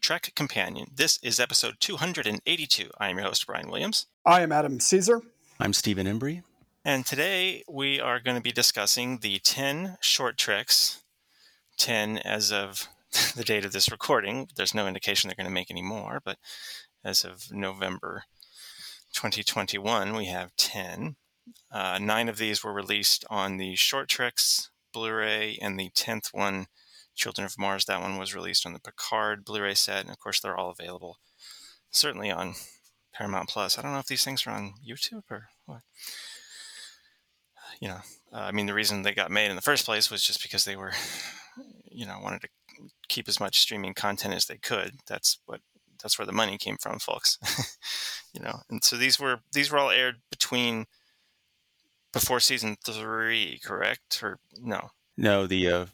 Trek Companion. This is episode 282. I am your host, Brian Williams. I am Adam Caesar. I'm Stephen Embry. And today we are going to be discussing the 10 short treks, 10 as of the date of this recording. There's no indication they're going to make any more, but as of November 2021, we have 10. Uh, nine of these were released on the Short Treks Blu ray, and the 10th one, Children of Mars, that one was released on the Picard Blu ray set. And of course, they're all available certainly on Paramount Plus. I don't know if these things are on YouTube or what. You know, uh, I mean, the reason they got made in the first place was just because they were, you know, wanted to keep as much streaming content as they could. That's what that's where the money came from, folks. you know, and so these were these were all aired between before season three, correct? Or no? No, the uh,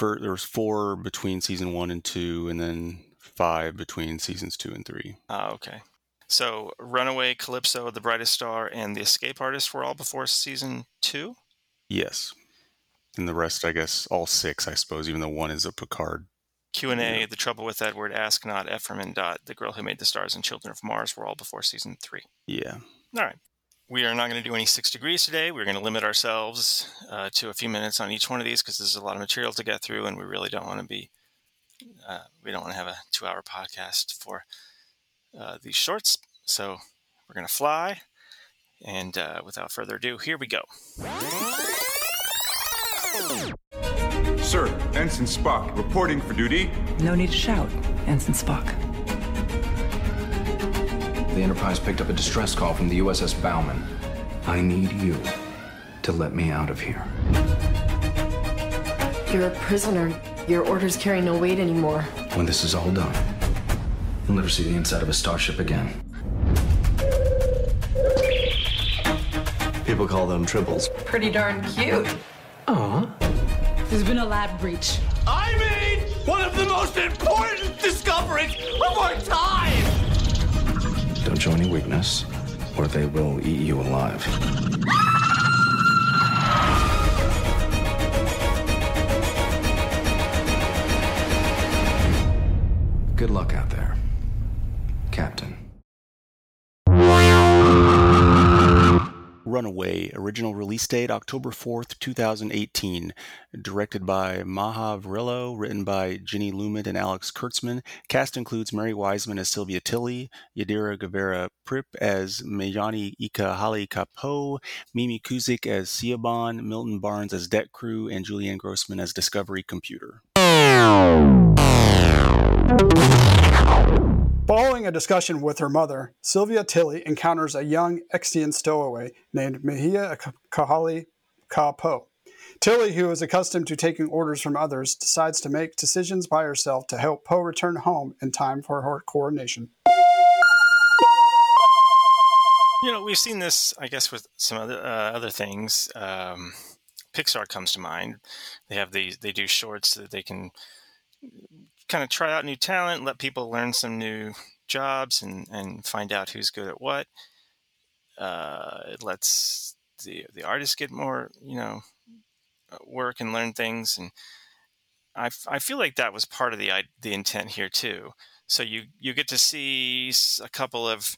for, there was four between season one and two, and then five between seasons two and three. Ah, okay. So Runaway, Calypso, The Brightest Star, and The Escape Artist were all before season two. Yes, and the rest, I guess, all six, I suppose, even though one is a Picard. Q and A, The Trouble with Edward, Ask Not, Ephraim and Dot, The Girl Who Made the Stars, and Children of Mars were all before season three. Yeah. All right. We are not going to do any six degrees today. We're going to limit ourselves uh, to a few minutes on each one of these because there's a lot of material to get through, and we really don't want to be. Uh, we don't want to have a two-hour podcast for uh, these shorts. So we're going to fly, and uh, without further ado, here we go. Sir, Ensign Spock, reporting for duty. No need to shout, Ensign Spock. The Enterprise picked up a distress call from the USS Bauman. I need you to let me out of here. You're a prisoner. Your orders carry no weight anymore. When this is all done, you'll never see the inside of a starship again. People call them tribbles. Pretty darn cute. Aww. There's been a lab breach. I made one of the most important discoveries of our time! Show any weakness, or they will eat you alive. Good luck out there, Runaway, original release date October 4th, 2018. Directed by Maja Vrvilo, written by Jenny Lumet and Alex Kurtzman. Cast includes Mary Wiseman as Sylvia Tilly, Yadira Guevara Prip as Mayani Ika Hali Kapo, Mimi Kuzyk as Siobhan, Milton Barnes as Deck Crew, and Julianne Grossman as Discovery Computer. Following a discussion with her mother, Sylvia Tilly encounters a young Extian stowaway named Mihia Kahali Kapo. Tilly, who is accustomed to taking orders from others, decides to make decisions by herself to help Poe return home in time for her coronation. You know, we've seen this, I guess, with some other uh, other things. Um, Pixar comes to mind. They have these. They do shorts that they can kind of try out new talent, let people learn some new jobs, and and find out who's good at what. Uh, it lets the the artists get more, you know, work and learn things, and I, I feel like that was part of the the intent here too. So you you get to see a couple of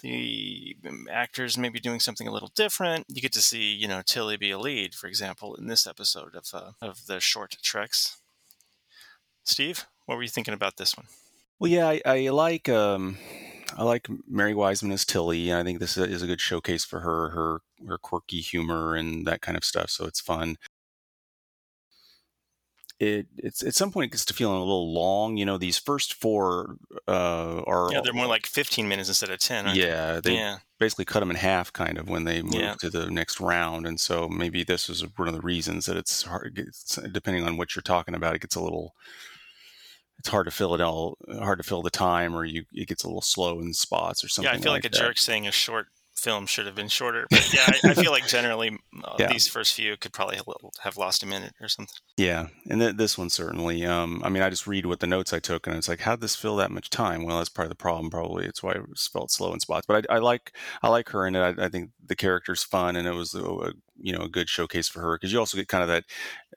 the actors maybe doing something a little different. You get to see, you know, Tilly be a lead, for example, in this episode of uh, of the short treks. Steve, what were you thinking about this one? Well, yeah, I, I like um, I like Mary Wiseman as Tilly. and I think this is a good showcase for her, her her quirky humor and that kind of stuff. So it's fun. It it's at some point it gets to feeling a little long. You know, these first four uh, are Yeah, they're more like 15 minutes instead of 10. aren't they? yeah they yeah. basically cut them in half kind of when they move Yeah. to the next round and so maybe this is one of the reasons that it's hard it's, depending on what you're talking about it gets a little it's hard to fill it all hard to fill the time or you it gets a little slow in spots or something Yeah, I feel like, like a that. jerk saying a short film should have been shorter. But yeah, I, I feel like generally uh, Yeah. these first few could probably have have lost a minute or something. yeah and th- this one certainly um i mean i just read what the notes i took and it's like how'd this fill that much time well that's part of the problem probably it's why it was felt slow in spots but i, I like i like her and I, I think the character's fun and it was a, you know a good showcase for her because you also get kind of that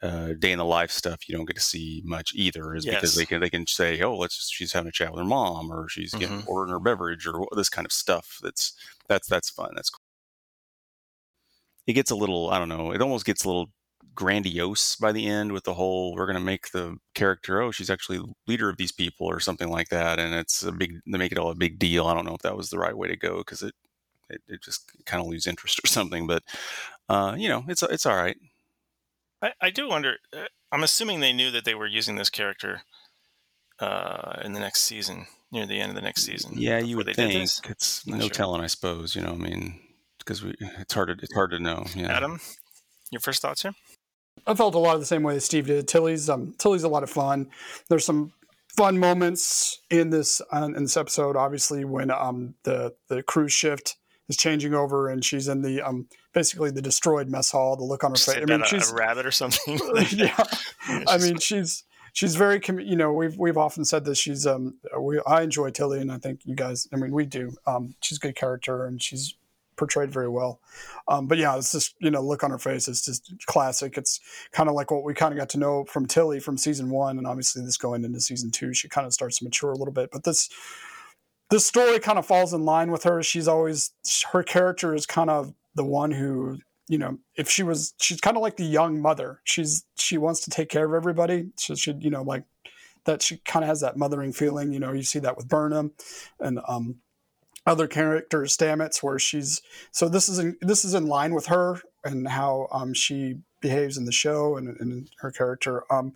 uh, day in the life stuff you don't get to see much either is yes. because they can they can say oh let's just, she's having a chat with her mom or she's mm-hmm. getting ordering her beverage or this kind of stuff that's that's that's fun that's cool. it gets a little i don't know it almost gets a little grandiose by the end with the whole we're going to make the character oh she's actually leader of these people or something like that and it's a big they make it all a big deal i don't know if that was the right way to go because it it, it just kind of lose interest or something. But uh, you know, it's it's all right. I, I do wonder. Uh, I'm assuming they knew that they were using this character uh, in the next season, near the end of the next season. Yeah, you would think. It's no sure. telling, I suppose. You know, I mean, because we it's hard to it's hard to know. Yeah. Adam, your first thoughts here? I felt a lot of the same way as Steve did. Tilly's um, Tilly's a lot of fun. There's some fun moments in this uh, in this episode. Obviously, when um, the the cruise shift is changing over and she's in the um basically the destroyed mess hall. The look on her face. I mean, a, she's a rabbit or something. yeah, I mean, she's she's very you know we've we've often said this. She's um we I enjoy Tilly and I think you guys. I mean, we do. Um, she's a good character and she's portrayed very well. Um, but yeah, it's just you know look on her face. It's just classic. It's kind of like what we kind of got to know from Tilly from season one, and obviously this going into season two, she kind of starts to mature a little bit. But this the story kind of falls in line with her. She's always her character is kind of the one who you know if she was she's kind of like the young mother. She's she wants to take care of everybody. So she you know like that. She kind of has that mothering feeling. You know you see that with Burnham and um, other characters, Stamets, where she's so this is in, this is in line with her and how um, she behaves in the show and, and her character. Um,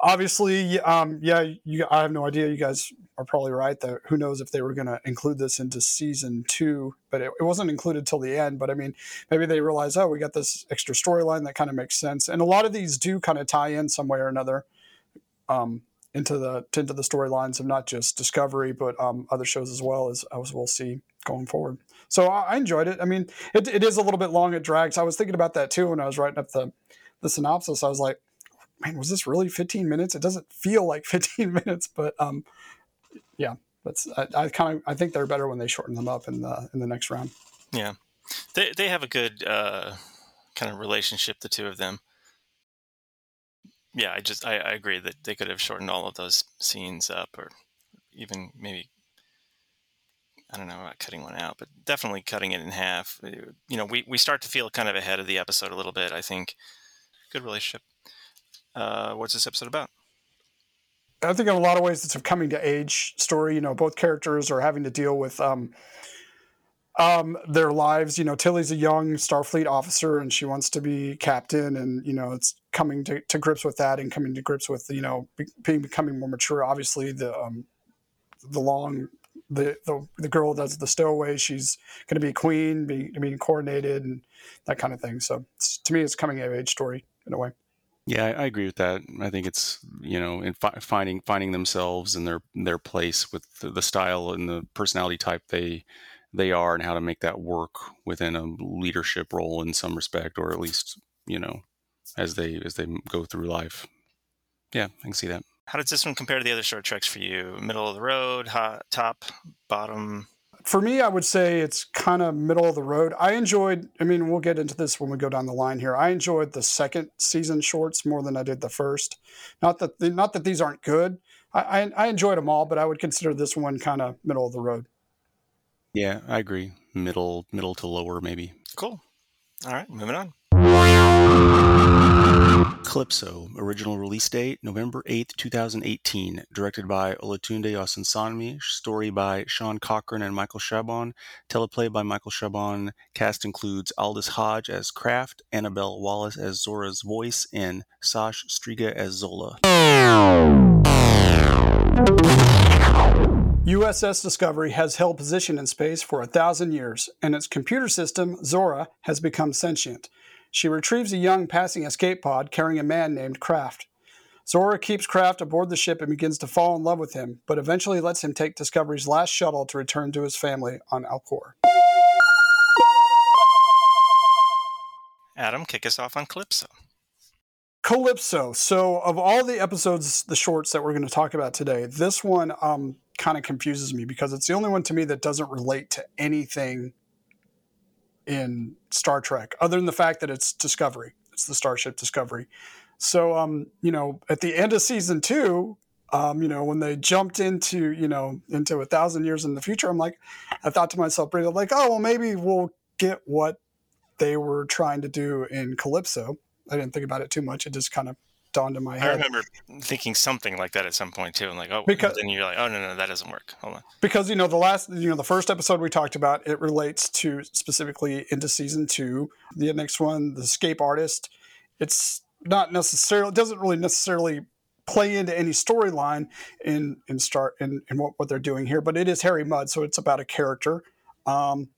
obviously, um, yeah, you, I have no idea. You guys are probably right. That who knows if they were going to include this into season two, but it, it wasn't included till the end. But I mean, maybe they realize, oh, we got this extra storyline that kind of makes sense. And a lot of these do kind of tie in some way or another um, into the into the storylines of not just Discovery, but um, other shows as well as as we'll see going forward. So I, I enjoyed it. I mean, it, it is a little bit long. It drags. I was thinking about that too when I was writing up the the synopsis. I was like, man, was this really 15 minutes? It doesn't feel like 15 minutes, but um, yeah, that's I, I kind of I think they're better when they shorten them up in the in the next round. Yeah, they they have a good uh, kind of relationship, the two of them. Yeah, I just I, I agree that they could have shortened all of those scenes up, or even maybe I don't know about cutting one out, but definitely cutting it in half. You know, we, we start to feel kind of ahead of the episode a little bit. I think good relationship. Uh, what's this episode about? I think in a lot of ways it's a coming to age story. You know, both characters are having to deal with um, um, their lives. You know, Tilly's a young Starfleet officer and she wants to be captain, and you know, it's coming to, to grips with that and coming to grips with you know being becoming more mature. Obviously, the um, the long the, the the girl does the stowaway. She's going to be queen, be, being coordinated, and that kind of thing. So to me, it's coming of age story in a way. Yeah, I, agree with that. I think it's you know in fi- finding finding themselves and their their place with the, the, style and the personality type they they are, and how to make that work within a leadership role in some respect, or at least you know as they as they go through life. Yeah, I can see that. How does this one compare to the other short treks for you? Middle of the road, hot, top, bottom? For me, I would say it's kind of middle of the road. I enjoyed. I mean, we'll get into this when we go down the line here. I enjoyed the second season shorts more than I did the first. Not that not that these aren't good. I, I, I enjoyed them all, but I would consider this one kind of middle of the road. Yeah, I agree. Middle, middle to lower, maybe. Cool. All right, moving on. Calypso, original release date November 8th, 2018, directed by Olatunde Osunsanmi, story by Sean Cochran and Michael Chabon, teleplay by Michael Chabon. Cast includes Aldis Hodge as Craft, Annabelle Wallis as Zora's voice, and Sash Striga as Zola. USS Discovery has held position in space for a thousand years, and its computer system, Zora, has become sentient. She retrieves a young passing escape pod carrying a man named Craft. Zora keeps Craft aboard the ship and begins to fall in love with him, but eventually lets him take Discovery's last shuttle to return to his family on Alcor. Adam, kick us off on Calypso. Calypso. So, of all the episodes, the shorts that we're going to talk about today, this one um, kind of confuses me because it's the only one to me that doesn't relate to anything in Star Trek, other than the fact that it's Discovery. It's the Starship Discovery. So, um, you know, at the end of season two, um, you know, when they jumped into, you know, into a thousand years in the future, I'm like, I thought to myself, like, oh, well, maybe we'll get what they were trying to do in Calypso. I didn't think about it too much. It just kind of dawned in my head. I remember thinking something like that at some point too, and like, oh, because then you're like, oh no, no, that doesn't work. Hold on. Because you know the last, you know, the first episode we talked about, it relates to specifically into season two. The next one, the escape artist, it's not necessarily, it doesn't really necessarily play into any storyline in in start in, in what, what they're doing here, but it is Harry Mudd, so it's about a character. Um,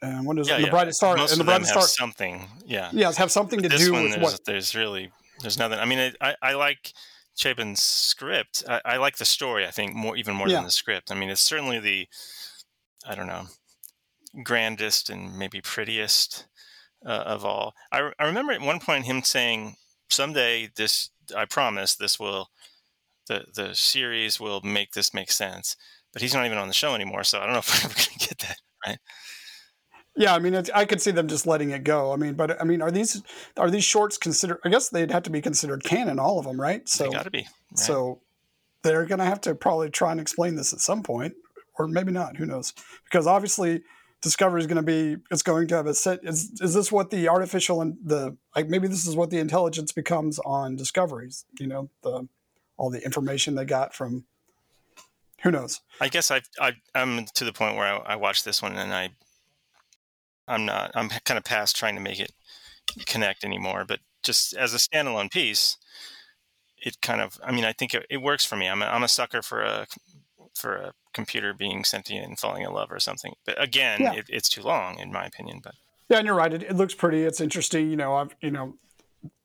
and what is yeah, it? The yeah. Brightest Star Most and the Brightest Star something. Yeah, yeah, have something to this do with what there's really there's nothing. I mean, it, I I like Chabon's script. I, I, like the story. I think more even more Yeah. than the script. I mean, it's certainly the I don't know grandest and maybe prettiest uh, of all. I, I remember at one point him saying, "Someday this, I promise, this will the the series will make this make sense." But he's not even on the show anymore, so I don't know if we're ever going to get that. Right? Yeah, I mean, it's, I could see them just letting it go. I mean, but I mean, are these are these shorts considered? I guess they'd have to be considered canon, all of them, right? So, they got to be. Right? so they're going to have to probably try and explain this at some point, or maybe not. Who knows? Because obviously, Discovery is going to be it's going to have a set. Is is this what the artificial and the like? Maybe this is what the intelligence becomes on Discoveries. You know, the all the information they got from. Who knows? I guess I I I'm to the point where I, I watched this one and I I'm not I'm kind of past trying to make it connect anymore. But just as a standalone piece, it kind of I mean I think it, it works for me. I'm a, I'm a sucker for a for a computer being sentient and falling in love or something. But again, Yeah. it, it's too long in my opinion. But Yeah, and you're right. It, it looks pretty. It's interesting. You know, I've you know,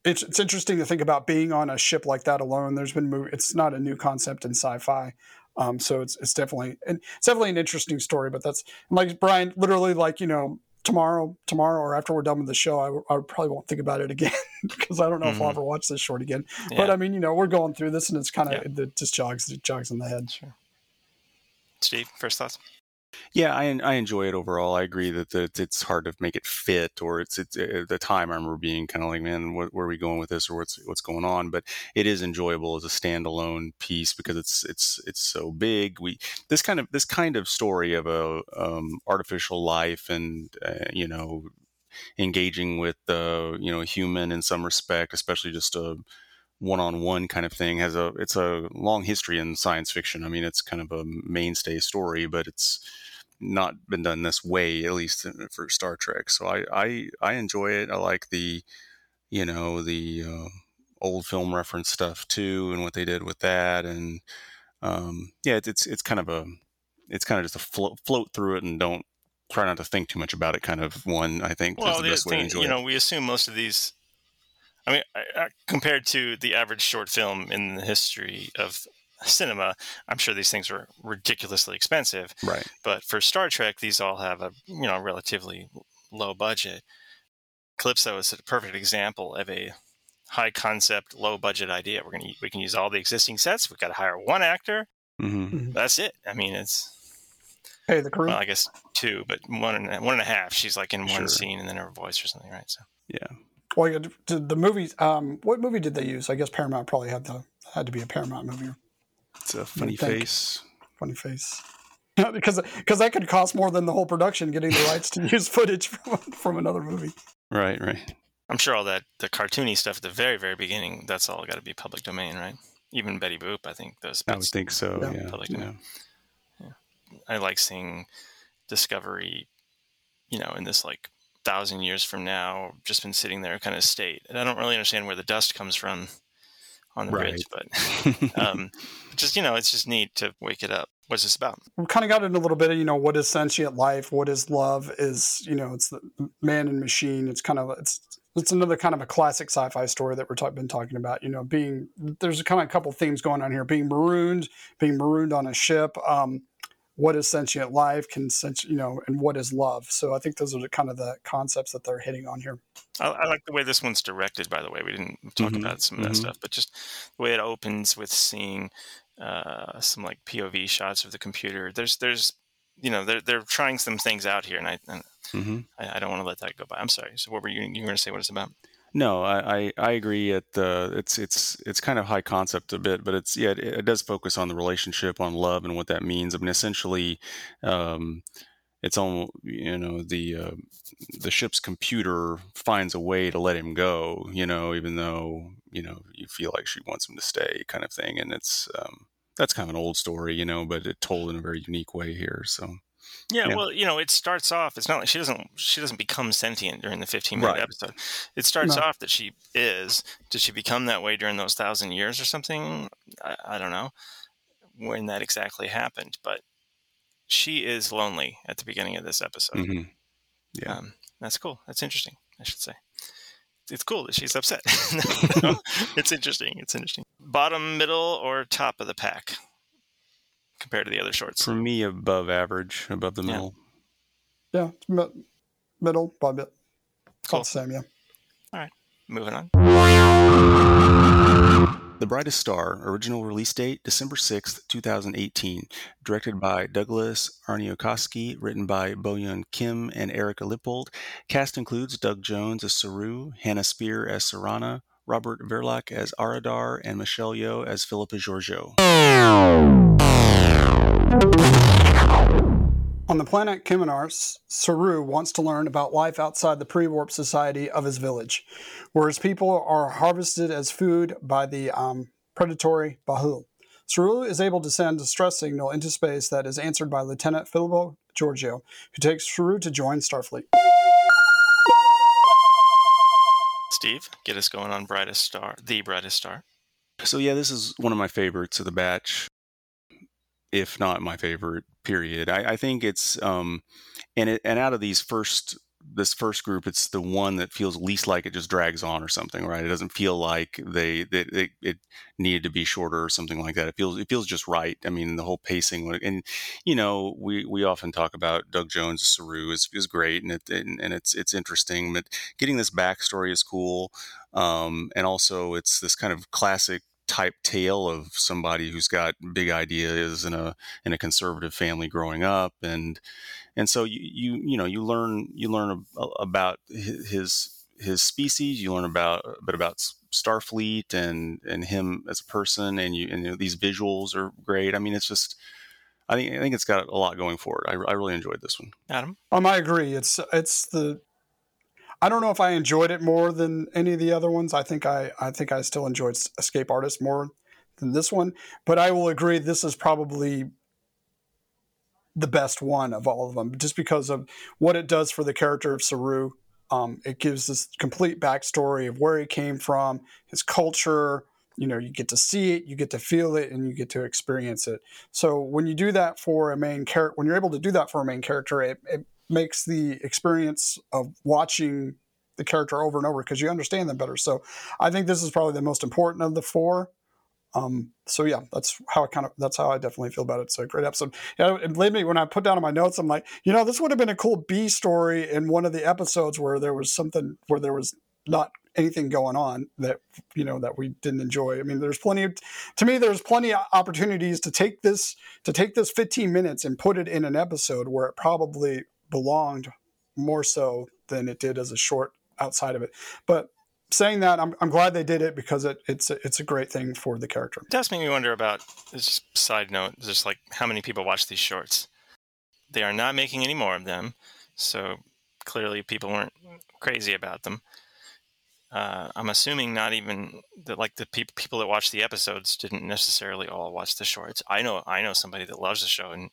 it's it's interesting to think about being on a ship like that alone. There's been movie. It's not a new concept in sci-fi. Um, so it's it's definitely and it's definitely an interesting story. But that's like Brian, literally like you know tomorrow tomorrow or after we're done with the show, I, I probably won't think about it again because I don't know if I'll Mhm. ever watch this short again. But I mean, you know, we're going through this and it's kind of Yeah. it just jogs it jogs in the head. sure. Steve, first thoughts? Yeah, I I enjoy it overall. I agree that the, it's hard to make it fit, or it's it's at the time I remember being kind of like, man, what, where are we going with this, or what's what's going on? But it is enjoyable as a standalone piece because it's it's it's so big. We this kind of this kind of story of a um, artificial life and uh, you know engaging with the you know human in some respect, especially just a one-on-one kind of thing has a it's a long history in science fiction. I mean, it's kind of a mainstay story, but it's not been done this way, at least for Star Trek. So I I, I enjoy it. I like the you know the uh, old film reference stuff too, and what they did with that, and um, yeah, it's it's it's kind of a it's kind of just a float float through it and don't try not to think too much about it. Kind of one, I think, is Well, the the best way to enjoy you it. know, we assume most of these. I mean, I- I- compared to the average short film in the history of cinema, I'm sure these things are ridiculously expensive. Right. But for Star Trek, these all have a you know relatively low budget. Calypso is a perfect example of a high concept, low budget idea. We're gonna we can use all the existing sets. We've got to hire one actor. hmm That's it. I mean, it's Hey, the crew. well, I guess two, but one and one and a half. She's like in one Sure. scene and then her voice or something, right? So Yeah. Well, did the movies. Um, what movie did they use? I guess Paramount probably had the had to be a Paramount movie. It's a funny face. Funny face. because because that could cost more than the whole production getting the rights to use footage from, from another movie. Right. Right. I'm sure all that the cartoony stuff at the very very beginning. That's all got to be public domain, right? Even Betty Boop, I think those. I would think so. Yeah. Yeah. Public yeah. domain. I like seeing Discovery, you know, in this like thousand years from now, just been sitting there kind of state. And I don't really understand where the dust comes from on the bridge, but um, just you know, it's just neat to wake it up. What's this about? We kind of got into a little bit of you know what is sentient life, what is love, is you know it's the man and machine. It's kind of it's it's another kind of a classic sci-fi story that we're talk, been talking about. You know, being there's a kind of a couple themes going on here: being marooned, being marooned on a ship. Um, what is sentient life? Can sent you know, and what is love? So I think those are the kind of the concepts that they're hitting on here. I, I like the way this one's directed. By the way, we didn't talk Mhm, about some of that mhm. stuff, but just the way it opens with seeing uh, some like POV shots of the computer. There's there's you know they're they're trying some things out here, and I and hmm I, I don't want to let that go by. I'm sorry. So what were you you were going to say? What it's about? No, I, I, agree. At the it's it's it's kind of high concept a bit, but it's yeah, it, it does focus on the relationship, on love, and what that means. I mean, essentially, um, it's almost you know the uh, the ship's computer finds a way to let him go. You know, even though you know you feel like she wants him to stay, kind of thing. And it's um, that's kind of an old story, you know, but it told in a very unique way here. So Yeah, Yeah. well, you know, it starts off. It's not like she doesn't she doesn't become sentient during the 15 minute Right. episode. It starts No. off that she is. Did she become that way during those thousand years or something? I, I don't know when that exactly happened, but she is lonely at the beginning of this episode. hmm Yeah. Um, that's cool. That's interesting. I should say. It's cool that she's upset. It's interesting. It's interesting. Bottom, middle, or top of the pack compared to the other shorts. for me, above average, above the middle. Yeah, it's mi- middle, but bit. It's all Cool. the same, yeah. All right, moving on. The Brightest Star, original release date December 6th, 2018. Directed by Douglas Arniokoski, written by Bo Yeon Kim and Erika Lippoldt. Cast includes Doug Jones as Saru, Hannah Spear as Siranna, Robert Verlaque as Aradar, and Michelle Yeoh as Philippa Georgiou. On the planet Kaminar, S- Saru wants to learn about life outside the pre-warp society of his village, where his people are harvested as food by the um, predatory Ba'ul. Saru is able to send a stress signal into space that is answered by Lieutenant Philippa Georgiou, who takes Saru to join Starfleet. Steve, get us going on brightest star, the brightest star. So yeah, this is one of my favorites of the batch, if not my favorite. Period. I, I think it's um, and it and out of these first this first group, it's the one that feels least like it just drags on or something, right? It doesn't feel like they that it, it needed to be shorter or something like that. It feels it feels just right. I mean, the whole pacing and you know we we often talk about Doug Jones Saru is is great and it and, and it's it's interesting, but getting this backstory is cool, um, and also it's this kind of classic type tale of somebody who's got big ideas in a in a conservative family growing up and and so you you you know you learn you learn about his his species you learn about a bit about starfleet and and him as a person and you and you know, these visuals are great i mean it's just i think i think it's got a lot going for it i, I really enjoyed this one Adam, Um, I agree. It's it's the. I don't know if I enjoyed it more than any of the other ones. I think I I think I still enjoyed Escape Artist more than this one. But I will agree this is probably the best one of all of them, just because of what it does for the character of Saru. Um, it gives this complete backstory of where he came from, his culture. You know, you get to see it, you get to feel it, and you get to experience it. So when you do that for a main character, when you're able to do that for a main character, it, it makes the experience of watching the character over and over because you understand them better. So I think this is probably the most important of the four. Um, so yeah, that's how I kind of that's how I definitely feel about it. So great episode. Yeah, and believe me, when I put down in my notes, I'm like, you know, this would have been a cool B story in one of the episodes where there was something where there was not anything going on that you know that we didn't enjoy. I mean, there's plenty of to me there's plenty of opportunities to take this to take this 15 minutes and put it in an episode where it probably belonged more so than it did as a short outside of it. But saying that, I'm, I'm glad they did it because it, it's a, it's a great thing for the character. it does make me wonder about this side note, just like how many people watch these shorts. They are not making any more of them, so clearly people weren't crazy about them. Uh, I'm assuming not even that like the peop people that watch the episodes didn't necessarily all watch the shorts. I know I know somebody that loves the show and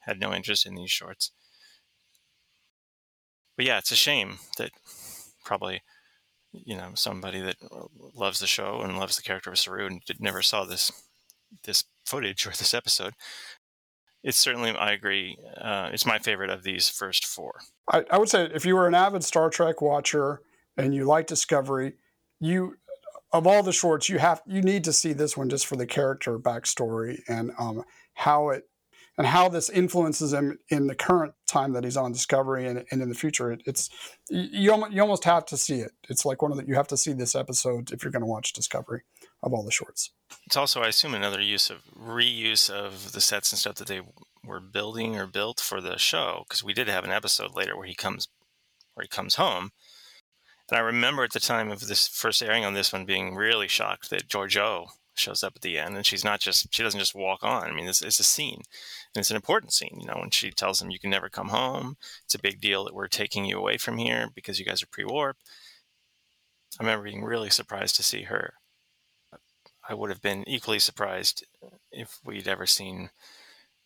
had no interest in these shorts. But yeah, it's a shame that probably you know somebody that loves the show and loves the character of Saru and never saw this this footage or this episode. It's certainly I agree. Uh, it's my favorite of these first four. I, I would say if you were an avid Star Trek watcher and you like Discovery, you of all the shorts you have you need to see this one just for the character backstory and um, how it and how this influences him in the current time that he's on Discovery and, and in the future. It, it's you you almost have to see it. It's like one of the you have to see this episode if you're going to watch Discovery of all the shorts. It's also, I assume, another use of reuse of the sets and stuff that they were building or built for the show because we did have an episode later where he comes where he comes home. And I remember at the time of this first airing on this one being really shocked that Georgiou shows up at the end and she's not just she doesn't just walk on. I mean, it's, it's a scene and it's an important scene. You know, when she tells him you can never come home, it's a big deal that we're taking you away from here because you guys are pre-warp. I remember being really surprised to see her. I would have been equally surprised if we'd ever seen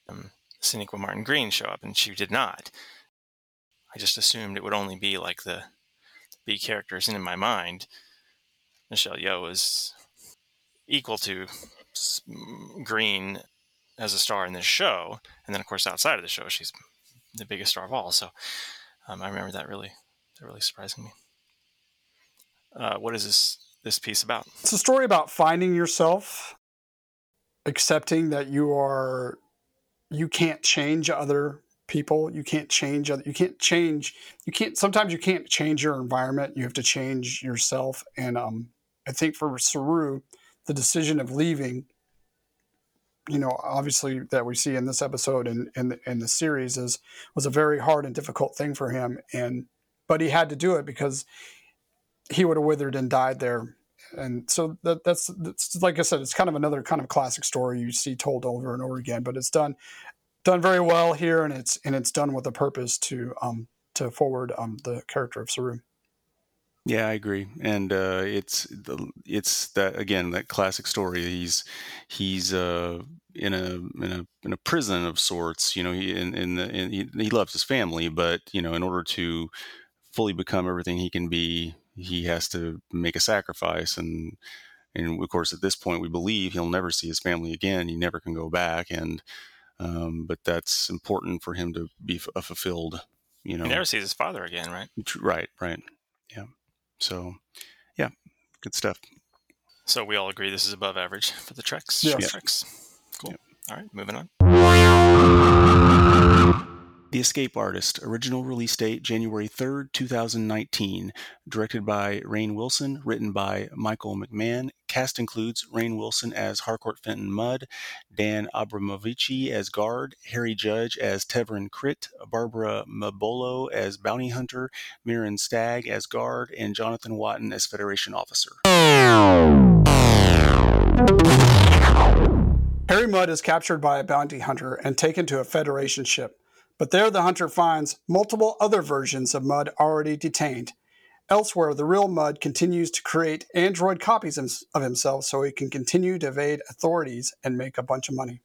um, Sonequa Martin Green show up, and she did not. I just assumed it would only be like the B characters, and in my mind, Michelle Yeoh is equal to Green as a star in this show, and then of course outside of the show, she's the biggest star of all. So um, I remember that really, that really surprising me. Uh, what is this this piece about? It's a story about finding yourself, accepting that you are you can't change other people. You can't change other. You can't change. You can't. Sometimes you can't change your environment. You have to change yourself. And um, I think for Saru, the decision of leaving, you know, obviously that we see in this episode and in, in, in the series is was a very hard and difficult thing for him. And but he had to do it because he would have withered and died there. And so that, that's, that's like I said, it's kind of another kind of classic story you see told over and over again, but it's done done very well here, and it's and it's done with a purpose to um to forward um the character of Saru. Yeah, I agree, and uh, it's it's that again that classic story. He's he's uh, in a in a in a prison of sorts. You know, he in, in the in, he, he loves his family, but you know, in order to fully become everything he can be, he has to make a sacrifice and and of course at this point we believe he'll never see his family again he never can go back and um, but that's important for him to be f- fulfilled you know he never sees his father again right right right yeah so yeah good stuff. So we all agree this is above average for the treks yeah. treks. Cool. All right moving on the Escape Artist, original release date January 3rd, 2019. Directed by Rainn Wilson, written by Michael McMahon. Cast includes Rainn Wilson as Harcourt Fenton Mudd, Dan Abramovici as Guard, Harry Judge as Tevrin Krit, Barbara Mabolo as Bounty Hunter, Mirren Stagg as Guard, and Jonathan Watton as Federation Officer. Harry Mudd is captured by a bounty hunter and taken to a Federation ship. But there the hunter finds multiple other versions of Mudd already detained. Elsewhere, the real Mudd continues to create android copies of himself so he can continue to evade authorities and make a bunch of money.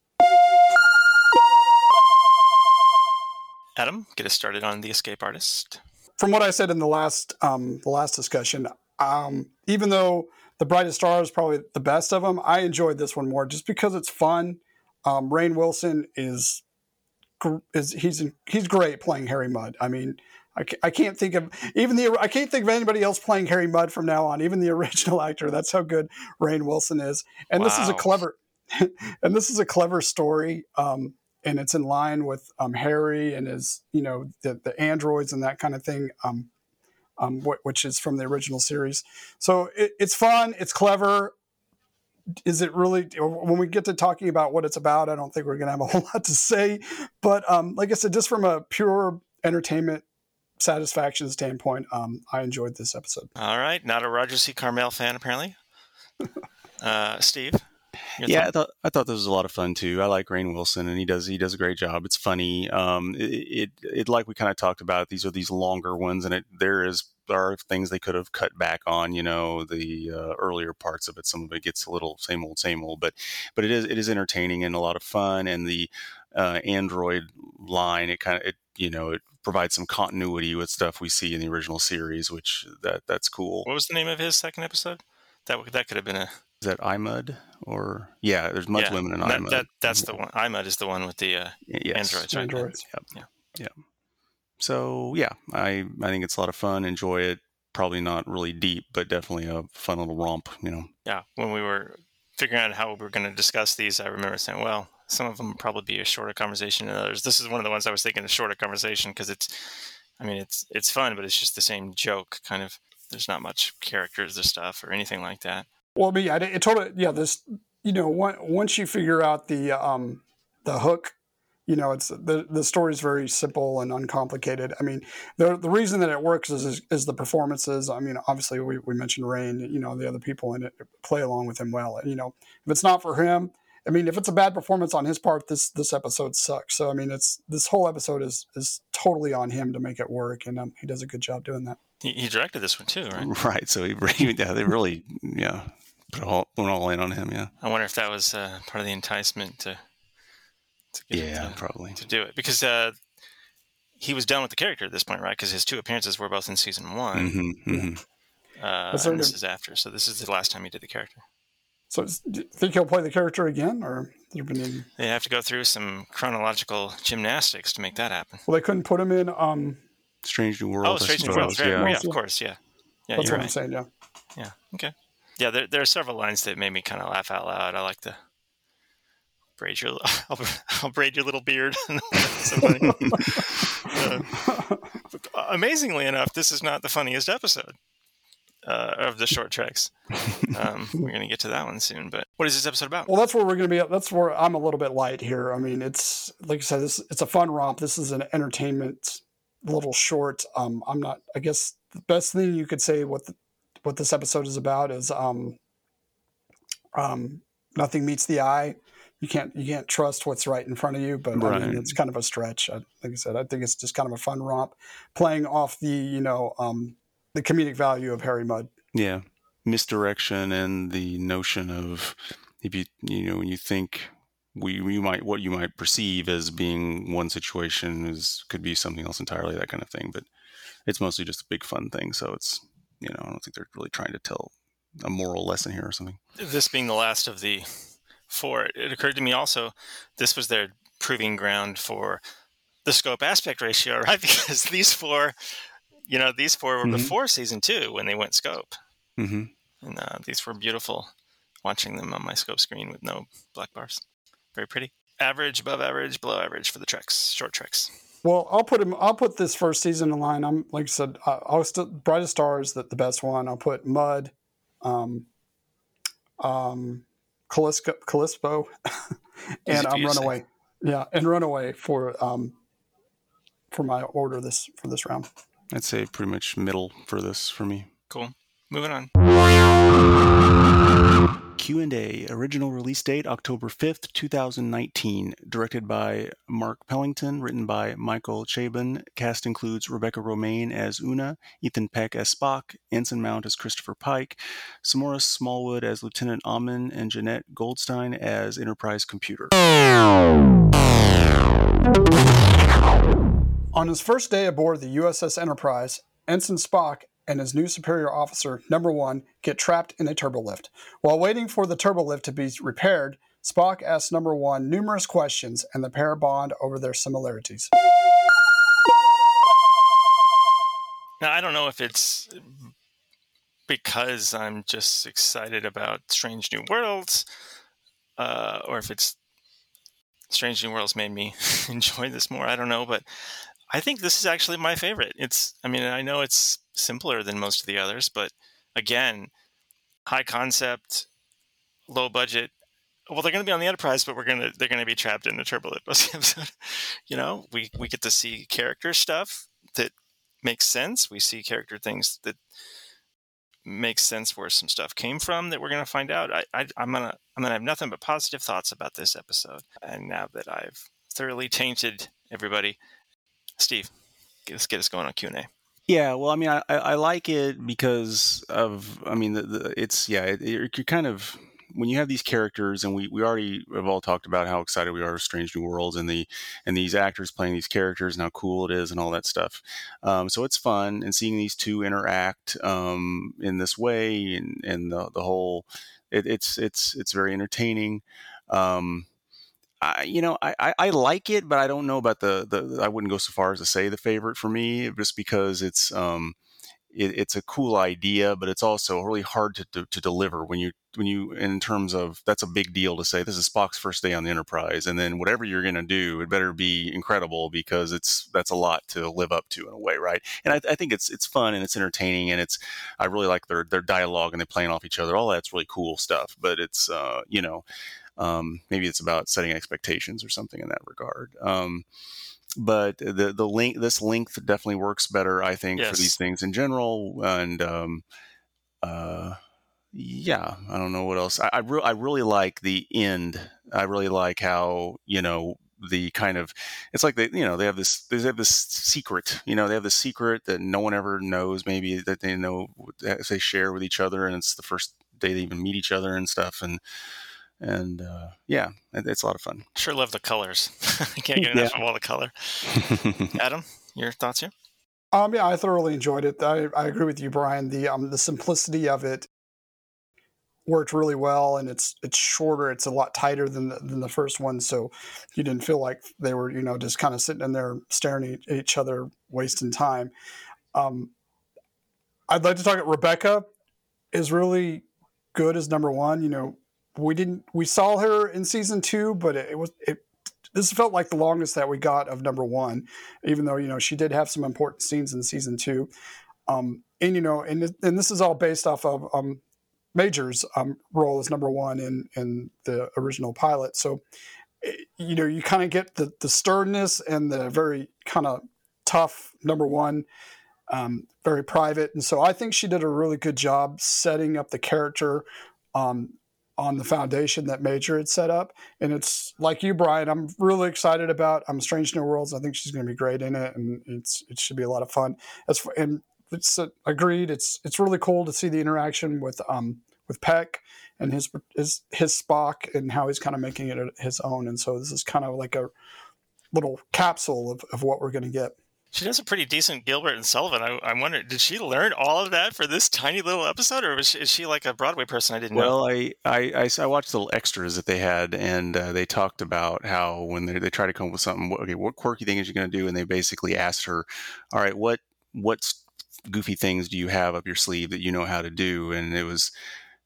Adam, get us started on the Escape Artist. From what I said in the last um, the last discussion, um, even though the Brightest Star is probably the best of them, I enjoyed this one more just because it's fun. Um, Rainn Wilson is is he's he's great playing Harry Mudd. I mean, I, I can't think of even the I can't think of anybody else playing Harry Mudd from now on. Even the original actor. That's how good Rainn Wilson is. And wow. this is a clever, and this is a clever story. Um, and it's in line with um, Harry and his, you know, the, the androids and that kind of thing, um, um, which is from the original series. So it, it's fun, it's clever is it really when we get to talking about what it's about i don't think we're going to have a whole lot to say. But um, like i said just from a pure entertainment satisfaction standpoint um, i enjoyed this episode. All right. Not a roger c. Carmel fan apparently. Uh, steve yeah, I thought I thought this was a lot of fun too. I like Rainn Wilson, and he does he does a great job. It's funny. Um, it, it, it like we kind of talked about. These are these longer ones, and it there is there are things they could have cut back on. You know, the uh, earlier parts of it. Some of it gets a little same old, same old, but but it is it is entertaining and a lot of fun. And the uh, Android line, it kind of it you know it provides some continuity with stuff we see in the original series, which that that's cool. What was the name of his second episode? That that could have been a is that I, Mudd or yeah? There's Mudd yeah, Women and that, I, Mudd. That, that's the one. I, Mudd is the one with the uh, yes. androids. Right? Androids. Yep. Yeah. Yeah. So yeah, I I think it's a lot of fun. Enjoy it. Probably not really deep, but definitely a fun little romp. You know. Yeah. When we were figuring out how we were going to discuss these, I remember saying, "Well, some of them will probably be a shorter conversation than others." This is one of the ones I was thinking a shorter conversation because it's, I mean, it's it's fun, but it's just the same joke kind of. There's not much characters or stuff or anything like that. Well, me, I it totally, yeah. This, you know, once you figure out the um, the hook you know, it's the the story is very simple and uncomplicated. I mean, the the reason that it works is is, is the performances. I mean, obviously we, we mentioned Rainn, you know, the other people in it play along with him well. And, you know, if it's not for him, I mean, if it's a bad performance on his part, this this episode sucks. So I mean, it's this whole episode is is totally on him to make it work, and um, he does a good job doing that. He, he directed this one too, right? Right. So he, yeah, they really, yeah, put all went all in on him. Yeah. I wonder if that was uh, part of the enticement to. to yeah, to, probably to do it because uh, he was done with the character at this point, right? Because his two appearances were both in season one. Mm-hmm, mm-hmm. Uh, and this is after, so this is the last time he did the character. So, do you think he'll play the character again, or there been any... They have to go through some chronological gymnastics to make that happen. Well, they couldn't put him in. Um... Strange New World. Oh, Strange New World. Yeah. yeah, of course. Yeah. Yeah, That's what right. I'm saying. Yeah. Yeah. Okay. Yeah, there, there are several lines that made me kind of laugh out loud. I like the braid your, I'll, I'll braid your little beard. uh, amazingly enough, this is not the funniest episode uh, of the short treks. Um, we're going to get to that one soon. But what is this episode about? Well, that's where we're going to be. That's where I'm a little bit light here. I mean, it's like I said, this it's a fun romp. This is an entertainment little short. Um, I'm not. I guess the best thing you could say what the, what this episode is about is um, um, nothing meets the eye. You can't you can't trust what's right in front of you, but right. I mean, it's kind of a stretch. I, like I said, I think it's just kind of a fun romp, playing off the you know um, the comedic value of Harry Mudd. Yeah, misdirection and the notion of if you you know when you think we you might what you might perceive as being one situation is could be something else entirely that kind of thing. But it's mostly just a big fun thing. So it's you know I don't think they're really trying to tell a moral lesson here or something. This being the last of the four, it occurred to me also this was their proving ground for the scope aspect ratio, right? Because these four you know, these four were mm-hmm. before season two when they went scope. Mm-hmm. And uh, these were beautiful watching them on my scope screen with no black bars. Very pretty. Average, above average, below average for the treks, short treks. Well, I'll put him. I'll put this first season in line. I'm like I said, I'll still brightest stars that the best one. I'll put Mudd, um, um, Callisco, Callispo, and um, Runaway. Say. Yeah, and Runaway for um, for my order this for this round. I'd say pretty much middle for this for me. Cool. Moving on. Q&A, original release date October 5th, 2019, directed by Mark Pellington, written by Michael Chabon. Cast includes Rebecca Romijn as Una, Ethan Peck as Spock, Anson Mount as Christopher Pike, Samora Smallwood as Lieutenant Amon, and Jenette Goldstein as Enterprise Computer. On his first day aboard the USS Enterprise, Ensign Spock and his new superior officer, number one, get trapped in a turbolift. While waiting for the turbolift to be repaired, Spock asks number one numerous questions and the pair bond over their similarities. Now, I don't know if it's because I'm just excited about Strange New Worlds, uh, or if it's Strange New Worlds made me enjoy this more. I don't know, but I think this is actually my favorite. It's, I mean, I know it's simpler than most of the others, but again, high concept, low budget. Well, they're going to be on the Enterprise, but we're going to they're going to be trapped in the turbolift episode. you know, we we get to see character stuff that makes sense. We see character things that makes sense where some stuff came from that we're going to find out. I, I I'm gonna I'm gonna have nothing but positive thoughts about this episode. And now that I've thoroughly tainted everybody, Steve, let's get us going on Q and A. Yeah, well, I mean, I, I like it because of, I mean, the, the, it's yeah, it, you're kind of when you have these characters, and we, we already have all talked about how excited we are with Strange New Worlds and the and these actors playing these characters and how cool it is and all that stuff. Um, so it's fun and seeing these two interact um, in this way and and the the whole, it, it's it's it's very entertaining. Um, I, you know, I, I, like it, but I don't know about the, the, I wouldn't go so far as to say the favorite for me just because it's, um, it, it's a cool idea, but it's also really hard to, to, to, deliver when you, when you, in terms of, that's a big deal to say this is Spock's first day on the Enterprise. And then whatever you're going to do, it better be incredible because it's, that's a lot to live up to in a way. Right. And I, I think it's, it's fun and it's entertaining and it's, I really like their, their dialogue and they're playing off each other. All that's really cool stuff, but it's, uh, you know, Um, maybe it's about setting expectations or something in that regard. Um, but the the length this length definitely works better, I think, Yes. for these things in general. And um, uh, yeah, I don't know what else. I I, re- I really like the end. I really like how you know the kind of it's like they you know they have this they have this secret you know they have this secret that no one ever knows maybe that they know that they share with each other and it's the first day they even meet each other and stuff and and uh, yeah it- it's a lot of fun Sure love the colors. I can't get enough of all the color. Adam, your thoughts here? Um, yeah, I thoroughly enjoyed it. I, I agree with you, Brian. The um, the simplicity of it worked really well, and it's it's shorter. It's a lot tighter than the, than the first one, so you didn't feel like they were you know just kind of sitting in there staring at each other, wasting time. Um, I'd like to talk. about Rebecca is really good as number one. You know, we didn't we saw her in season two, but it, it was it. This felt like the longest that we got of number one, even though you know she did have some important scenes in season two. Um, and you know, and and this is all based off of um, Majel's um, role as number one in in the original pilot. So, eh, you know, you kind of get the the sternness and the very kind of tough number one, um, very private. And so, I think she did a really good job setting up the character. On the foundation that Majel had set up, and it's like you, Brian. I'm really excited about. I'm Strange New Worlds. I think she's going to be great in it, and it's it should be a lot of fun. As and it's uh, agreed. It's it's really cool to see the interaction with um with Peck and his his his Spock and how he's kind of making it his own. And so this is kind of like a little capsule of, of what we're going to get. She does a pretty decent Gilbert and Sullivan. I, I wonder, did she learn all of that for this tiny little episode, or was she, is she like a Broadway person I didn't well, know? Well, I watched the little extras that they had, and uh, they talked about how when they, they try to come up with something, what- okay, what quirky thing is you going to do? And they basically asked her, all right, what what goofy things do you have up your sleeve that you know how to do? And it was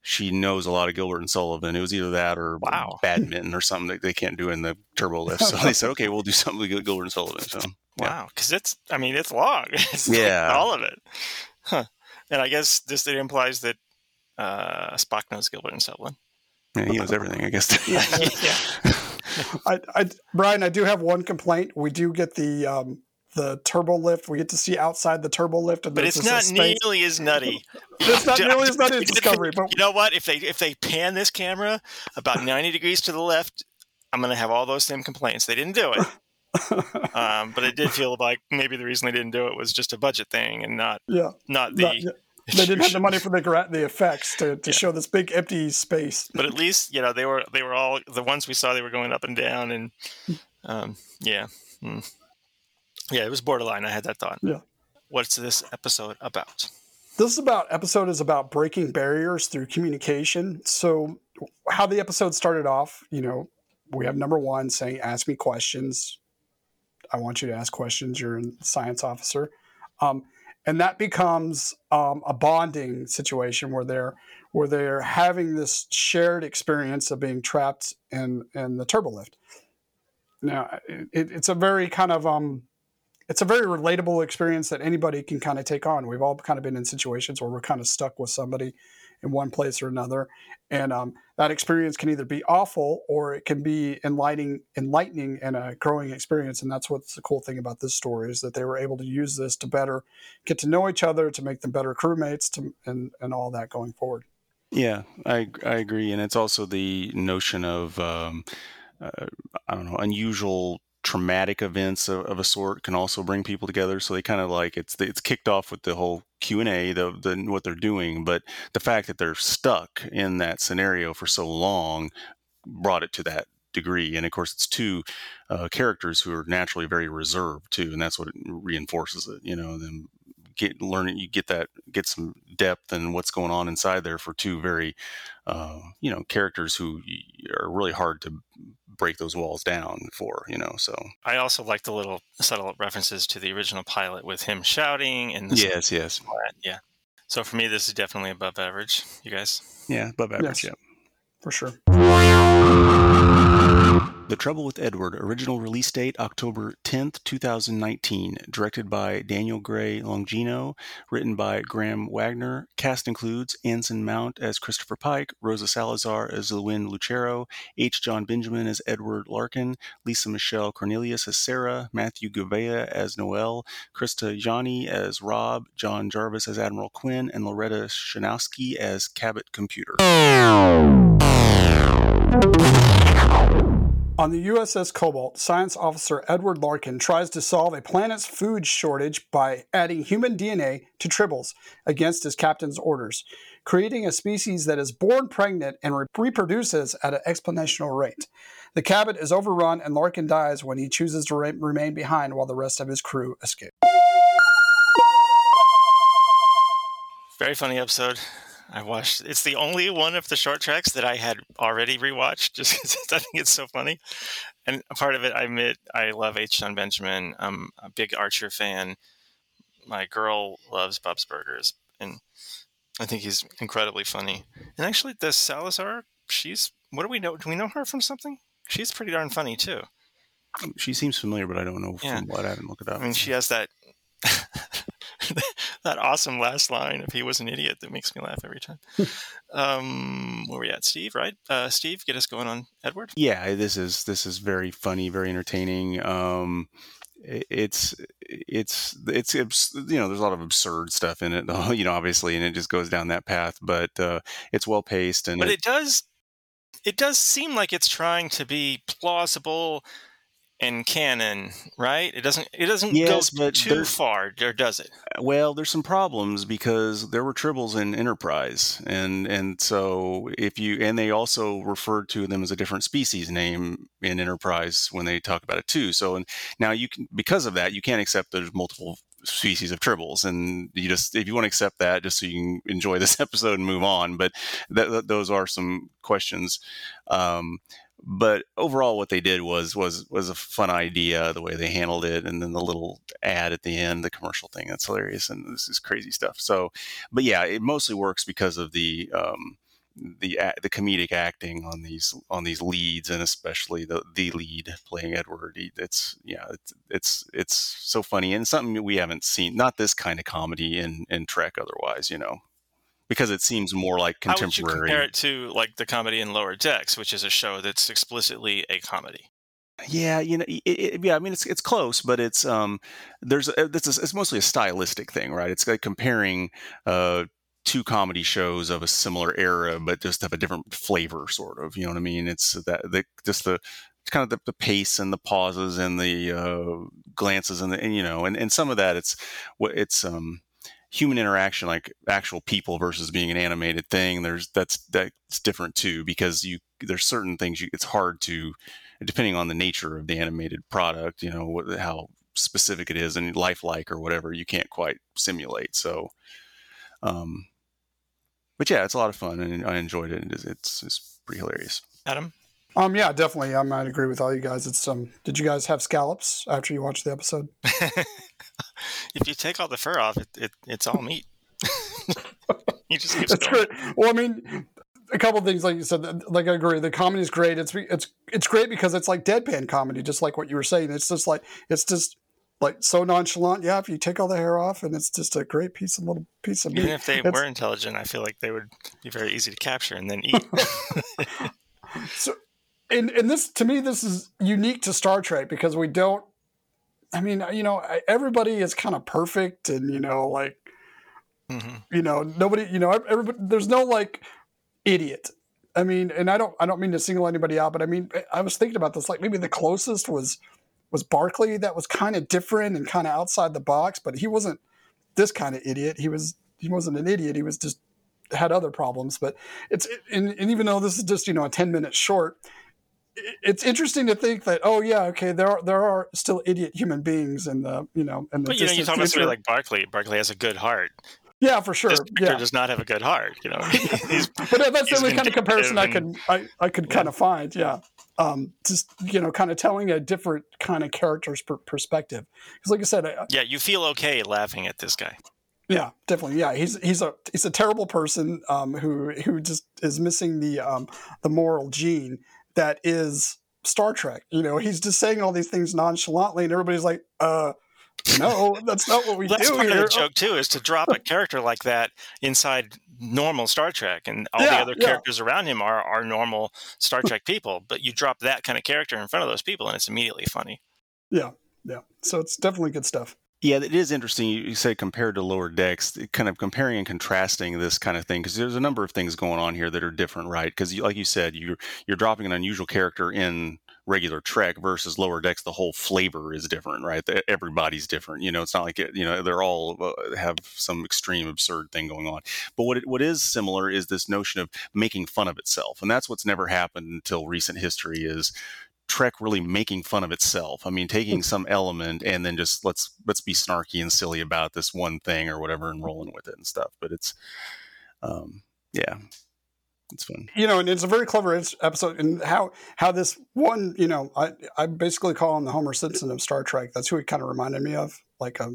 she knows a lot of Gilbert and Sullivan. It was either that or Wow. badminton or something that they can't do in the turbo lift. So they said, okay, we'll do something with Gilbert and Sullivan. So. Wow, because it's, I mean, it's long. It's like Yeah. all of it. Huh. And I guess this it implies that uh, Spock knows Gilbert and Sullivan. Yeah, he knows everything, I guess. yeah. I, I, Brian, I do have one complaint. We do get the um, the turbo lift. We get to see outside the turbo lift, and But it's not space- nearly as nutty. It's not nearly as nutty as Discovery, but you know what? If they if they pan this camera about ninety degrees to the left, I'm going to have all those same complaints. They didn't do it, um, but it did feel like maybe the reason they didn't do it was just a budget thing and not yeah, not the. not- yeah. they didn't have the money for the gra- the effects to, to show this big empty space. but at least you know they were they were all the ones we saw. They were going up and down, and um, yeah, Mm. yeah, it was borderline. I had that thought. Yeah. What's this episode about? This is about episode is about breaking barriers through communication. So how the episode started off, you know, we have number one saying, "Ask me questions." I want you to ask questions. You're a science officer, um, and that becomes um, a bonding situation where they're where they're having this shared experience of being trapped in in the turbolift. Now, it, it's a very kind of um, it's a very relatable experience that anybody can kind of take on. We've all kind of been in situations where we're kind of stuck with somebody in one place or another, and um, that experience can either be awful or it can be enlightening, enlightening, and a growing experience. And that's what's the cool thing about this story is that they were able to use this to better get to know each other, to make them better crewmates, to, and and all that going forward. Yeah, I I agree, and it's also the notion of um, uh, I don't know unusual traumatic events of, of a sort can also bring people together. So they kind of like it's it's kicked off with the whole Q and A, the the what they're doing, but the fact that they're stuck in that scenario for so long brought it to that degree. And of course, it's two uh, characters who are naturally very reserved too, and that's what reinforces it. You know, them get learning you get that get some depth and what's going on inside there for two very uh, you know characters who are really hard to break those walls down for you know so I also like the little subtle references to the original pilot with him shouting and the yes yes yeah. So for me, this is definitely above average. You guys, yeah above average Yes. yeah For sure. The Trouble with Edward, original release date October 10th, 2019. Directed by Daniel Gray Longino, written by Graham Wagner. Cast includes Anson Mount as Christopher Pike, Rosa Salazar as Lynne Lucero, H. Jon Benjamin as Edward Larkin, Lisa Michelle Cornelius as Sarah, Matthew Gouveia as Noel, Krista Jani as Rob, John Jarvis as Admiral Quinn, and Loretta Shanowski as Cabot Computer. On the USS Cabot, science officer Edward Larkin tries to solve a planet's food shortage by adding human DNA to tribbles against his captain's orders, creating a species that is born pregnant and re- reproduces at an exponential rate. The Cabot is overrun and Larkin dies when he chooses to re- remain behind while the rest of his crew escape. Very funny episode. I watched. It's the only one of the short tracks that I had already rewatched, just because I think it's so funny. And part of it, I admit, I love H. Jon Benjamin. I'm a big Archer fan. My girl loves Bob's Burgers, and I think he's incredibly funny. And actually, the Salazar, she's what do we know? Do we know her from something? She's pretty darn funny too. She seems familiar, but I don't know Yeah. from what. I haven't looked it up. I mean, she has that that awesome last line if he was an idiot that makes me laugh every time. um, where we at, Steve? Right, uh, Steve, get us going on Edward. yeah this is this is very funny very entertaining um it's it's it's you know there's a lot of absurd stuff in it though you know obviously and it just goes down that path but uh it's well paced and But it does it does seem like it's trying to be plausible and canon, right? It doesn't it doesn't Yes, go too far, or does it? well there's some problems because there were tribbles in enterprise and and so if you and they also referred to them as a different species name in enterprise when they talk about it too so and now you can because of that you can't accept there's multiple species of tribbles and you just if you want to accept that just so you can enjoy this episode and move on but that, that- those are some questions um but overall what they did was was was a fun idea the way they handled it and then the little ad at the end the commercial thing that's hilarious and this is crazy stuff. So but yeah it mostly works because of the um the the comedic acting on these on these leads and especially the the lead playing Edward. It's yeah it's it's it's so funny and something we haven't seen not this kind of comedy in in Trek otherwise you know because it seems more like contemporary. How would you compare it to like the comedy in Lower Decks, which is a show that's explicitly a comedy? Yeah, you know, it, it, yeah. I mean, it's it's close, but it's um, there's a, it's a, it's mostly a stylistic thing, right? It's like comparing uh two comedy shows of a similar era, but just have a different flavor, sort of. You know what I mean? It's that the just the it's kind of the, the pace and the pauses and the uh, glances and the and, you know, and, and some of that it's what it's um human interaction like actual people versus being an animated thing there's that's that's different too because you there's certain things you, it's hard to depending on the nature of the animated product, you know, what, how specific it is and lifelike or whatever, you can't quite simulate. So, um, but yeah, it's a lot of fun and I enjoyed it. It's, it's, it's pretty hilarious. Adam? Um, yeah, definitely. I might agree with all you guys. It's um, did you guys have scallops after you watched the episode? if you take all the fur off, it, it it's all meat. he just keeps That's going. great. Well, I mean, a couple things like you said. Like I agree, the comedy is great. It's it's it's great because it's like deadpan comedy, just like what you were saying. It's just like it's just like so nonchalant. Yeah, if you take all the hair off, and it's just a great piece of little piece of meat. Even if they It's- were intelligent, I feel like they would be very easy to capture and then eat. So, and and this to me, this is unique to Star Trek because we don't. I mean, you know, everybody is kind of perfect, and you know, like Mhm. you know, nobody, you know, everybody. There's no like idiot. I mean, and I don't, I don't mean to single anybody out, but I mean, I was thinking about this. Like maybe the closest was was Barkley. That was kind of different and kind of outside the box, but he wasn't this kind of idiot. He was, he wasn't an idiot. He was just had other problems. But it's, and, and even though this is just you know a ten minute short, it's interesting to think that oh yeah okay there are there are still idiot human beings in the you know in the but you know, you talk about somebody like Barkley. Barkley has a good heart. yeah for sure This yeah does not have a good heart. You know, he's, but that- that's the only kind of comparison I vindictive could I, I could kind of find yeah um just you know kind of telling a different kind of character's per- perspective because like I said I, yeah, you feel okay laughing at this guy. Yeah, definitely. Yeah, he's he's a he's a terrible person um, who who just is missing the um, the moral gene that is Star Trek. You know, he's just saying all these things nonchalantly, and everybody's like, "Uh, no, that's not what we That's do part here." of the joke too, is to drop a character like that inside normal Star Trek, and all the Yeah, other yeah. characters around him are are normal Star Trek people. But you drop that kind of character in front of those people, and it's immediately funny. Yeah, yeah. So it's definitely good stuff. Yeah, it is interesting. You said compared to lower decks, kind of comparing and contrasting this kind of thing because there's a number of things going on here that are different, right? Because, like you said, you're you're dropping an unusual character in regular Trek versus lower decks. The whole flavor is different, right? Everybody's different. You know, it's not like it, you know they're all uh, have some extreme absurd thing going on. But what it, what is similar is this notion of making fun of itself, and that's what's never happened until recent history. Is Trek really making fun of itself. I mean, taking some element and then just let's let's be snarky and silly about this one thing or whatever and rolling with it and stuff. But it's, um, yeah, it's fun. you know, and it's a very clever episode, and how how this one, you know, I I basically call him the Homer Simpson of Star Trek. That's who he kind of reminded me of, like a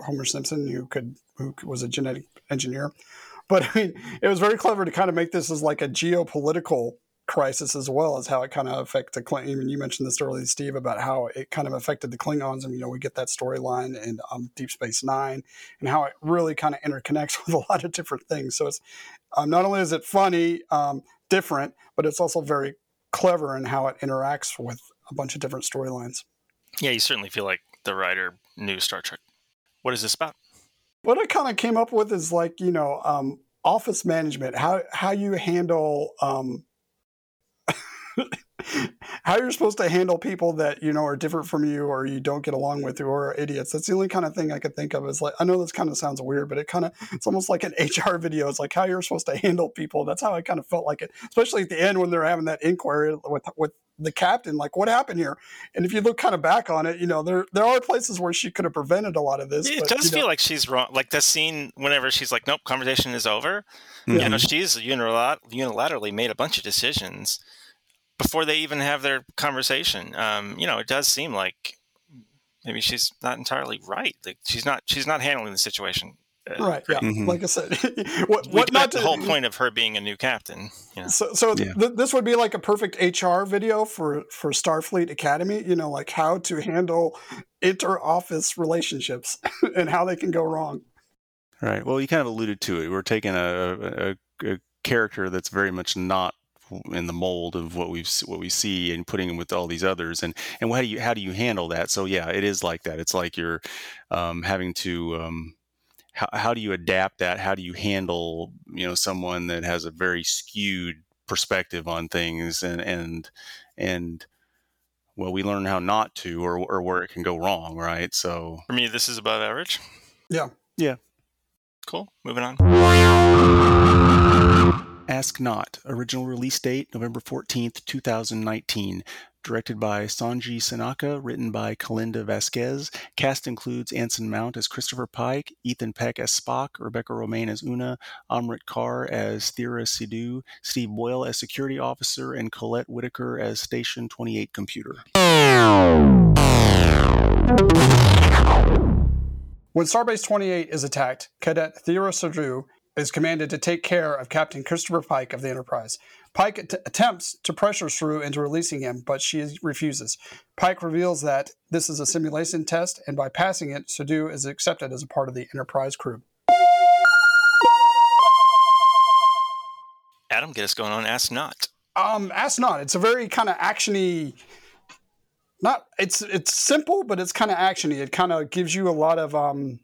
Homer Simpson who could who was a genetic engineer. But I mean, it was very clever to kind of make this as like a geopolitical crisis as well as how it kind of affected the Kling. Even you mentioned this earlier, Steve, about how it kind of affected the Klingons, and you know, we get that storyline in um, Deep Space Nine, and how it really kind of interconnects with a lot of different things. So it's um, not only is it funny, um, different, but it's also very clever in how it interacts with a bunch of different storylines. Yeah, you certainly feel like the writer knew Star Trek. What is this about? What I kind of came up with is like you know um, office management, how how you handle um, how you're supposed to handle people that you know are different from you or you don't get along with or are idiots. That's the only kind of thing I could think of. Is like I know this kind of sounds weird, but it kind of it's almost like an HR video. It's like how you're supposed to handle people. That's how I kind of felt like it, especially at the end when they're having that inquiry with with the captain. Like what happened here? And if you look kind of back on it, you know there there are places where she could have prevented a lot of this. It but, does you know, feel like she's wrong. Like the scene whenever she's like, "Nope, conversation is over." Yeah. You know, mm-hmm. she's unilat- unilaterally made a bunch of decisions before they even have their conversation. Um, you know, it does seem like maybe she's not entirely right. Like she's not she's not handling the situation. uh, right. Yeah. Mhm. Like I said, what, what got not the to, whole point of her being a new captain. You know. So, so Yeah. th- this would be like a perfect HR video for for Starfleet Academy. You know, like how to handle inter-office relationships and how they can go wrong. Right. Well, you kind of alluded to it. We're taking a, a, a character that's very much not in the mold of what we've what we see and putting him with all these others and and how do you how do you handle that so yeah it is like that it's like you're um, having to um, how, how do you adapt that how do you handle you know someone that has a very skewed perspective on things and and and well we learn how not to or or where it can go wrong right so For me, this is above average. Yeah. Yeah. Cool. Moving on. Ask Not, original release date November 14th, 2019. Directed by Sanji Senaka, written by Kalinda Vasquez. Cast includes Anson Mount as Christopher Pike, Ethan Peck as Spock, Rebecca Romijn as Una, Amrit Kaur as Thera Sidhu, Steve Boyle as Security Officer, and Colette Whitaker as Station 28 Computer. When Starbase 28 is attacked, Cadet Thera Sidhu is commanded to take care of Captain Christopher Pike of the Enterprise. Pike att- attempts to pressure Sidhu into releasing him, but she refuses. Pike reveals that this is a simulation test, and by passing it, Sidhu is accepted as a part of the Enterprise crew. Adam, get us going on. Ask not. Um, Ask Not. It's a very kind of actiony. Not it's it's simple, but it's kind of actiony. It kind of gives you a lot of um,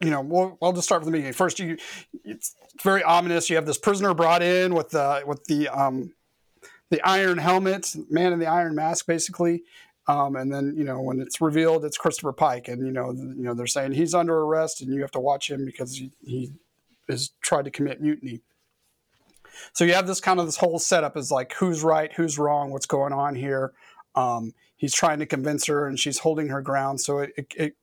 you know. We'll, I'll just start from the beginning. First, you it's very ominous. You have this prisoner brought in with the with the um, the iron helmet, man in the iron mask, basically. Um, and then you know when it's revealed, it's Christopher Pike, and you know you know they're saying he's under arrest, and you have to watch him because he, he has tried to commit mutiny. So you have this kind of this whole setup is like who's right, who's wrong, what's going on here. Um, he's trying to convince her, and she's holding her ground. So it, it, it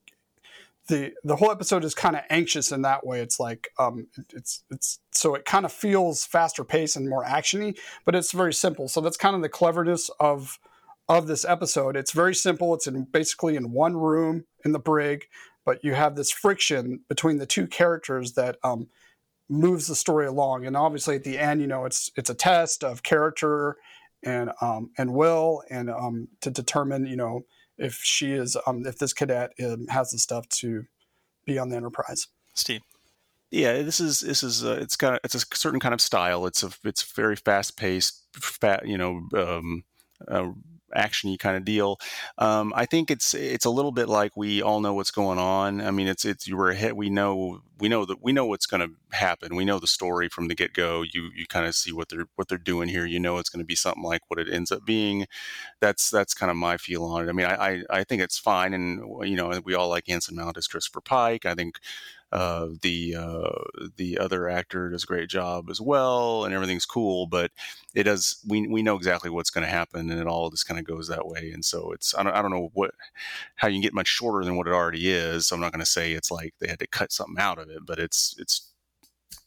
the the whole episode is kind of anxious in that way. It's like um, it's it's so it kind of feels faster paced and more actiony, but it's very simple. So that's kind of the cleverness of of this episode. It's very simple. It's in basically in one room in the brig, but you have this friction between the two characters that um, moves the story along. And obviously, at the end, you know, it's it's a test of character and um, and Will, and um, to determine, you know, if she is, um, if this cadet um, has the stuff to be on the Enterprise. Steve. Yeah, this is this is uh, it's got it's a certain kind of style. It's a it's very fast paced, fat you know, um, uh, actiony kind of deal. Um, I think it's it's a little bit like we all know what's going on. I mean, it's it's you were ahead. We know we know that we know what's going to happen. We know the story from the get go. You you kind of see what they're what they're doing here. You know it's going to be something like what it ends up being. That's that's kind of my feel on it. I mean, I I, I think it's fine, and you know we all like Anson Mount as Christopher Pike. I think uh, the uh, the other actor does a great job as well, and everything's cool. But it does. We we know exactly what's going to happen, and it all just kind of goes that way. And so it's I don't I don't know what how you can get much shorter than what it already is. So I'm not going to say it's like they had to cut something out of it, but it's it's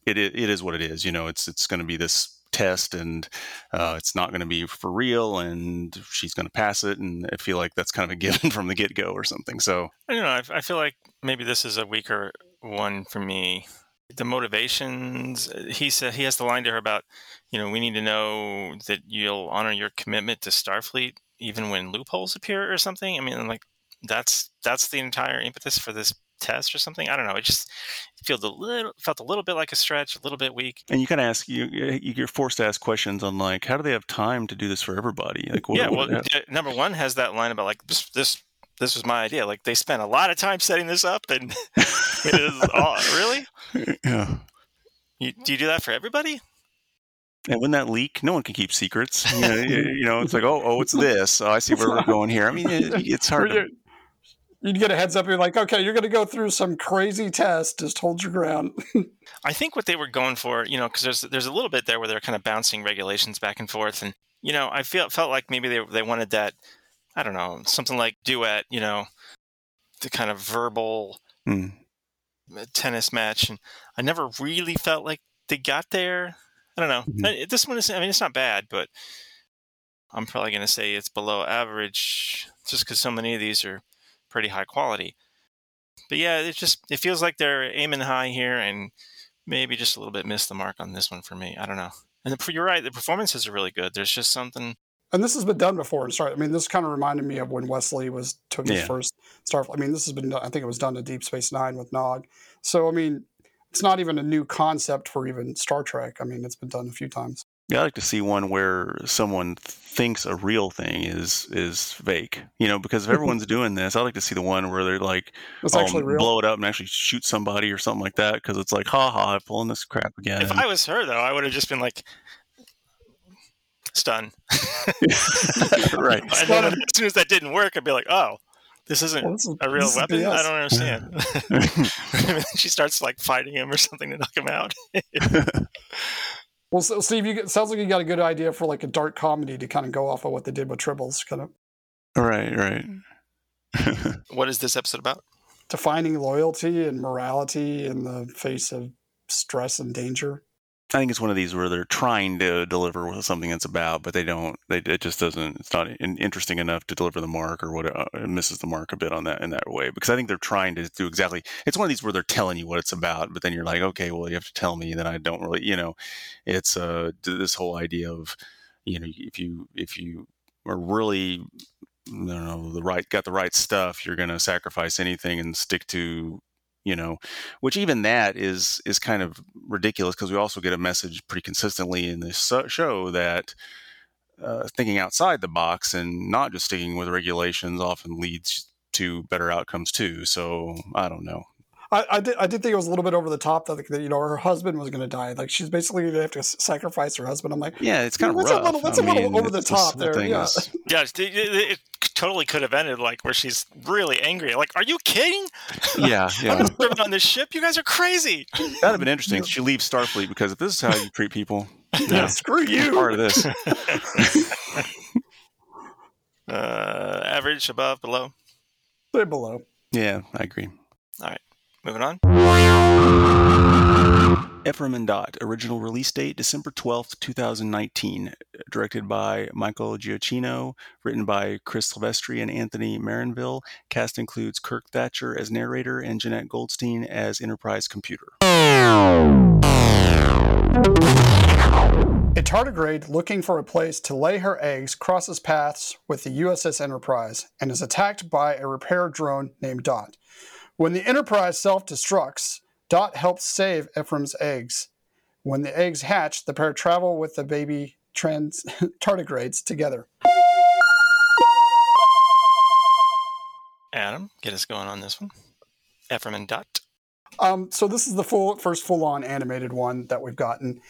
it it is what it is. You know, it's it's going to be this test and uh, it's not going to be for real and she's going to pass it and i feel like that's kind of a given from the get-go or something so i don't know I, I feel like maybe this is a weaker one for me. The motivations. He said he has the line to her about, you know, we need to know that you'll honor your commitment to Starfleet even when loopholes appear or something. I mean, like that's that's the entire impetus for this test or something. I don't know. It just felt a little felt a little bit like a stretch, a little bit weak. And you kind of ask you you're forced to ask questions on like how do they have time to do this for everybody? Like what, yeah, what, well, number one has that line about like this this this was my idea. Like they spent a lot of time setting this up, and it is all, really. Yeah. You, do you do that for everybody? And when that leak, no one can keep secrets. You know, you know it's like, oh, oh, it's this. Oh, I see where we're going here. I mean, it, it's hard. To... You'd get a heads up. You're like, okay, you're going to go through some crazy test. Just hold your ground. I think what they were going for, you know, because there's there's a little bit there where they're kind of bouncing regulations back and forth, and you know, I feel felt like maybe they they wanted that I don't know, something like duet, you know, the kind of verbal mm. tennis match. And I never really felt like they got there. I don't know. Mm-hmm. This one is, I mean, it's not bad, but I'm probably going to say it's below average just because so many of these are pretty high quality. But yeah, it just, it feels like they're aiming high here and maybe just a little bit missed the mark on this one for me. I don't know. And the, you're right, the performances are really good. There's just something and this has been done before in Star. I mean, this kind of reminded me of when Wesley was took his yeah. first Starfleet. I mean, this has been. done, I think it was done in Deep Space Nine with Nog. So I mean, it's not even a new concept for even Star Trek. I mean, it's been done a few times. Yeah, I like to see one where someone thinks a real thing is is fake. You know, because if everyone's doing this, I like to see the one where they're like, it's um, actually real. blow it up and actually shoot somebody or something like that. Because it's like, ha ha, I'm pulling this crap again. If I was her, though, I would have just been like, stun. right. and then as soon as that didn't work, I'd be like, oh, this isn't well, this is, a real weapon. I don't understand. she starts like fighting him or something to knock him out. well, so, Steve, you get, sounds like you got a good idea for like a dark comedy to kind of go off of what they did with Tribbles, kind of. Right, right. Hmm. what is this episode about? Defining loyalty and morality in the face of stress and danger. I think it's one of these where they're trying to deliver something that's about, but they don't. They, it just doesn't. It's not interesting enough to deliver the mark, or what uh, it misses the mark a bit on that in that way. Because I think they're trying to do exactly. It's one of these where they're telling you what it's about, but then you're like, okay, well, you have to tell me. Then I don't really, you know, it's uh this whole idea of, you know, if you if you are really I don't know the right got the right stuff, you're going to sacrifice anything and stick to you know which even that is is kind of ridiculous because we also get a message pretty consistently in this show that uh, thinking outside the box and not just sticking with regulations often leads to better outcomes too so i don't know I, I, did. I did think it was a little bit over the top that, that you know her husband was going to die. Like she's basically going to have to sacrifice her husband. I'm like, yeah, it's kind of rough. A little, that's I a little mean, over the top there. Yeah, is... yeah. It, it, totally could have ended like where she's really angry. Like, are you kidding? Yeah, yeah. I'm living on this ship. You guys are crazy. That'd have been interesting. She leaves Starfleet because if this is how you treat people, yeah, screw you. Part of this. uh, average, above, below. Say below. Yeah, I agree. All right, moving on. Ephraim and Dot, original release date December 12th, 2019. Directed by Michael Giacchino, written by Chris Silvestri and Anthony Marinville. Cast includes Kirk Thatcher as narrator and Jenette Goldstein as Enterprise Computer. A tardigrade looking for a place to lay her eggs crosses paths with the USS Enterprise and is attacked by a repair drone named Dot. When the Enterprise self destructs, Dot helps save Ephraim's eggs. When the eggs hatch, the pair travel with the baby trans tardigrades together. Adam, get us going on this one. Ephraim and Dot. Um, so this is the full first full on animated one that we've gotten.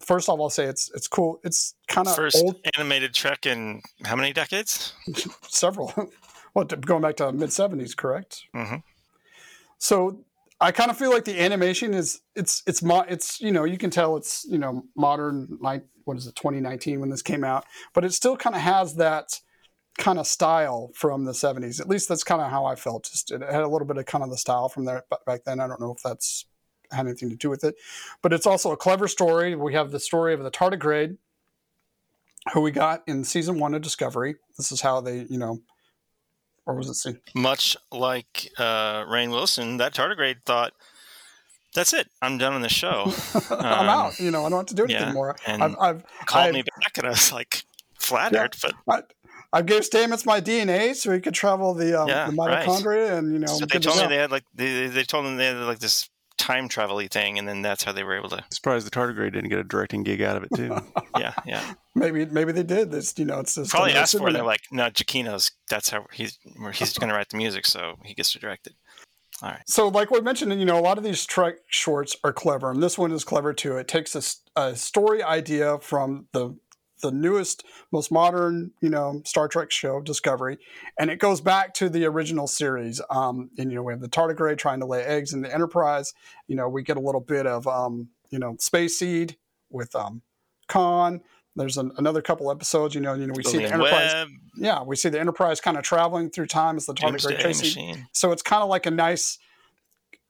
First off, I'll say it's it's cool. It's kind of First old, animated Trek in how many decades? several. well, going back to mid seventies, correct? Mhm. So I kind of feel like the animation is it's it's mo- it's you know you can tell it's you know modern like what is it 2019 when this came out, but it still kind of has that kind of style from the 70s. At least that's kind of how I felt. Just it had a little bit of kind of the style from there ba- back then. I don't know if that's had anything to do with it, but it's also a clever story. We have the story of the tardigrade who we got in season one of Discovery. This is how they, you know, or was it? Much like uh, Rainn Wilson, that tardigrade thought, "That's it. I'm done on the show. I'm Um, out. You know, I don't have to do anything yeah, more. and I've, I've Called I've, me back, and I was like flattered, but I, I gave Stamets my DNA so he could travel the, um, Yeah, the right. mitochondria, and you know, so they told me they had like they, they told them they had like this time travel thing, and then that's how they were able to. Surprised the tardigrade didn't get a directing gig out of it too. Yeah, yeah. maybe maybe they did. This, you know, it's just Probably another asked for it. They're like, no, Giacchino's. That's how he's he's going to write the music, so he gets to direct it. All right. So, like we mentioned, you know, a lot of these Trek shorts are clever, and this one is clever too. It takes a, a story idea from the the newest, most modern, you know, Star Trek show, Discovery, and it goes back to the original series. Um, and you know, we have the tardigrade trying to lay eggs in the Enterprise. You know, we get a little bit of, um, you know, Space Seed with um, Khan. There's an, another couple episodes, you know, you know, we see the Enterprise. Yeah, we see the Enterprise kind of traveling through time as the tardigrade chasing. So it's kind of like a nice,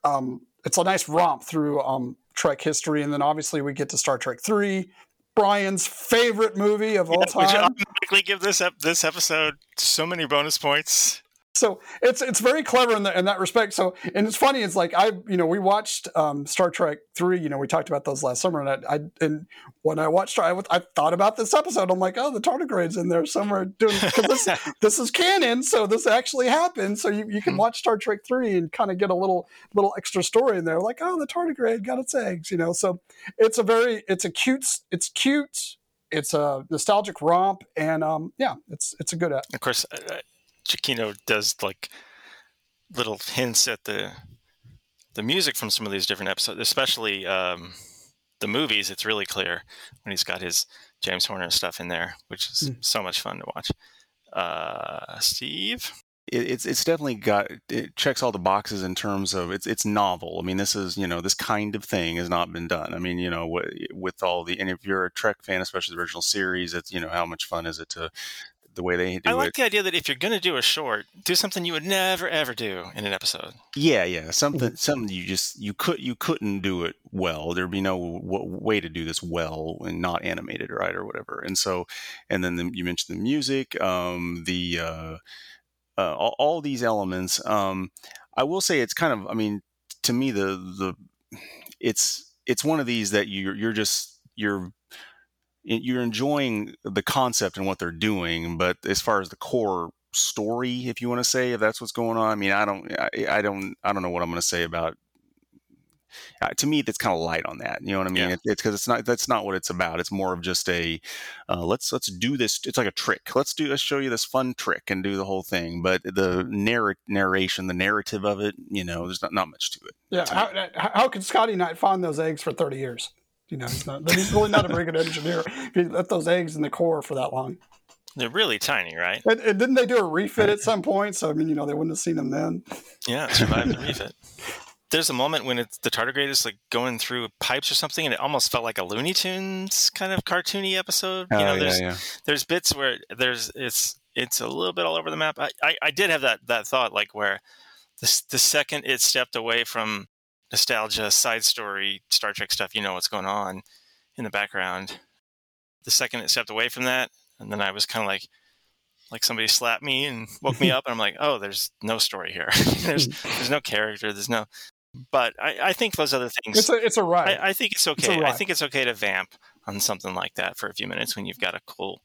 um, it's a nice romp through um, Trek history, and then obviously we get to Star Trek Three, Brian's favorite movie of all Yeah, we should time. automatically give this ep- this episode so many bonus points. So it's it's very clever in, the, in that respect. So and it's funny. It's like I you know we watched um, Star Trek Three. You know we talked about those last summer, and I, I and when I watched, I, I thought about this episode. I'm like, oh, the tardigrades in there somewhere doing this this is canon, so this actually happened. So you, you can watch Star Trek Three and kind of get a little little extra story in there, like oh, the tardigrade got its eggs, you know. So it's a very it's a cute it's cute. It's a nostalgic romp, and um, yeah, it's it's a good. Of course, uh, Giacchino does like little hints at the the music from some of these different episodes, especially um, the movies. It's really clear when he's got his James Horner stuff in there, which is so much fun to watch. Uh, Steve, it, it's it's definitely got it checks all the boxes in terms of it's it's novel. I mean, this is you know this kind of thing has not been done. I mean, you know, with, with all the and if you're a Trek fan, especially the original series, it's you know how much fun is it to the way they do I like it. the idea that if you're going to do a short, do something you would never ever do in an episode. Yeah, yeah, something something you just you could you couldn't do it well. There'd be no w- way to do this well and not animated right or whatever. And so, and then the, you mentioned the music, um, the uh, uh, all, all these elements. Um, I will say it's kind of I mean to me the the it's it's one of these that you're you're just you're you're enjoying the concept and what they're doing, but as far as the core story, if you want to say if that's what's going on, I mean, I don't, I, I don't, I don't know what I'm going to say about. Uh, to me, that's kind of light on that. You know what I mean? Yeah. It, it's because it's not. That's not what it's about. It's more of just a uh, let's let's do this. It's like a trick. Let's do. Let's show you this fun trick and do the whole thing. But the narr- narration, the narrative of it, you know, there's not not much to it. Yeah, how, how, how could Scotty not find those eggs for 30 years? You know, he's, not, he's really not a very good engineer. If he left those eggs in the core for that long. They're really tiny, right? And, and didn't they do a refit at some point? So, I mean, you know, they wouldn't have seen them then. Yeah, survived the refit. There's a moment when it's the tardigrade is like going through pipes or something, and it almost felt like a Looney Tunes kind of cartoony episode. You Oh, know, yeah, there's yeah. there's bits where there's it's it's a little bit all over the map. I, I, I did have that that thought like where the the second it stepped away from nostalgia, side story, Star Trek stuff, you know what's going on in the background. The second it stepped away from that, and then I was kind of like like somebody slapped me and woke me up and I'm like, oh, there's no story here. there's there's no character. There's no But I, I think those other things. It's a it's a ride. I, I think it's okay. I think it's okay to vamp on something like that for a few minutes when you've got a cool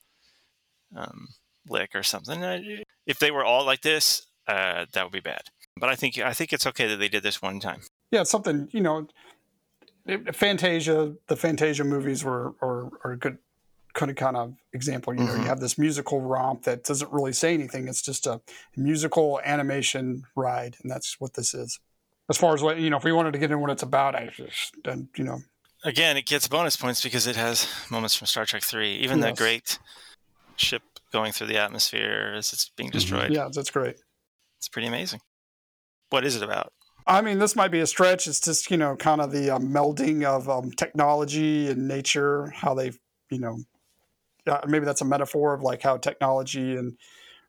um, lick or something. Uh, If they were all like this, uh, that would be bad. But I think I think it's okay that they did this one time. Yeah, it's something you know. Fantasia, the Fantasia movies were are, are a good kind of kind of example. You know, Mhm. you have this musical romp that doesn't really say anything. It's just a musical animation ride, and that's what this is. As far as what you know, if we wanted to get into what it's about, I just then you know, Again, it gets bonus points because it has moments from Star Trek Three. Even the great ship going through the atmosphere as it's being destroyed. yeah, that's great. It's pretty amazing. What is it about? I mean, this might be a stretch. It's just you know, kind of the um, melding of um, technology and nature. How they, you know, uh, maybe that's a metaphor of like how technology and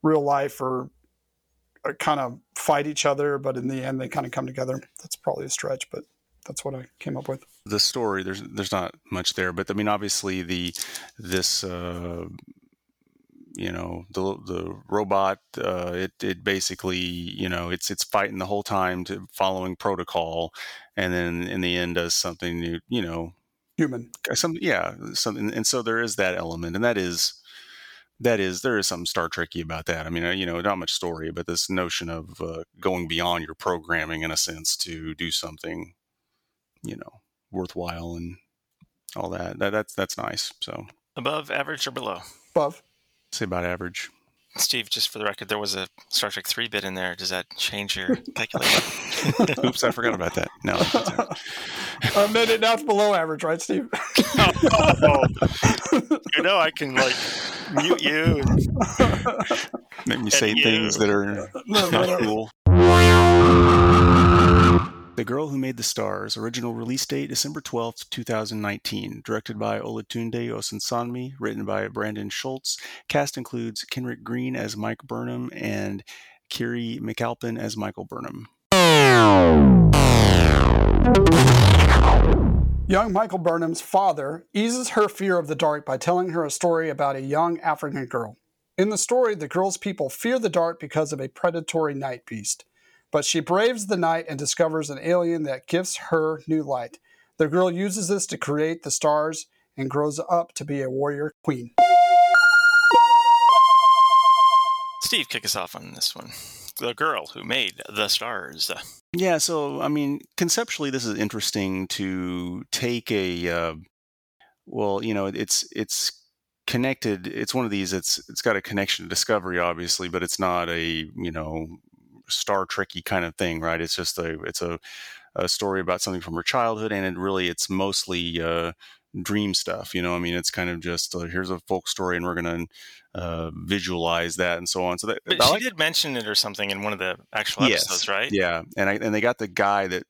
real life are, are kind of fight each other, but in the end they kind of come together. That's probably a stretch, but that's what I came up with. the story there's there's not much there but i mean obviously the this uh you know the the robot uh it it basically you know it's it's fighting the whole time to following protocol and then in the end does something you you know Human. some yeah something and so there is that element and that is that is there is something star trekky about that i mean uh, you know not much story but this notion of uh, going beyond your programming in a sense to do something you know worthwhile and all that, that that's that's nice so Above average or below? Above. Say about average Steve, just for the record, there was a Star Trek 3 bit in there. Does that change your calculation? oops i forgot about that no um, then it, now it's below average, right, Steve? you know, I can like mute you. And, make me say you. things that are No, no, not no. cool The Girl Who Made the Stars, original release date December 12th, 2019, directed by Olatunde Osunsanmi, written by Brandon Schultz. Cast includes Kenric Green as Mike Burnham and Kiri McAlpin as Michael Burnham. Young Michael Burnham's father eases her fear of the dark by telling her a story about a young African girl. In the story, the girl's people fear the dark because of a predatory night beast. But she braves the night and discovers an alien that gives her new light. The girl uses this to create the stars and grows up to be a warrior queen. Steve, kick us off on this one. The girl who made the stars. Yeah, so I mean, conceptually, this is interesting to take a, uh, well, you know, it's it's connected. It's one of these. It's it's got a connection to Discovery, obviously, but it's not a you know Star Trekky kind of thing, right? It's just a it's a, a story about something from her childhood, and it really it's mostly uh, dream stuff. You know, I mean, it's kind of just uh, here's a folk story, and we're gonna uh, visualize that and so on. So that But she like- did mention it or something in one of the actual episodes, right? yeah, and I, and they got the guy that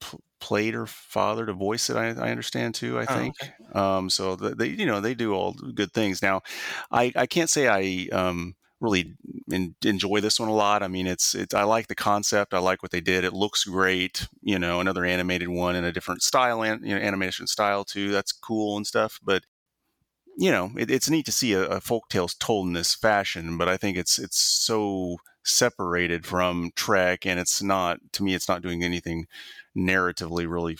pl- played her father to voice it. I, I understand too. I Oh, think. Um, so th- they, you know, they do all good things. Now, I, I can't say I um, really en- enjoy this one a lot. I mean, it's it's I like the concept. I like what they did. It looks great. You know, another animated one in a different style and you know animation style too. That's cool and stuff. But you know, it, it's neat to see a, a folk tale told in this fashion, but I think it's it's so separated from Trek, and it's not to me, it's not doing anything narratively really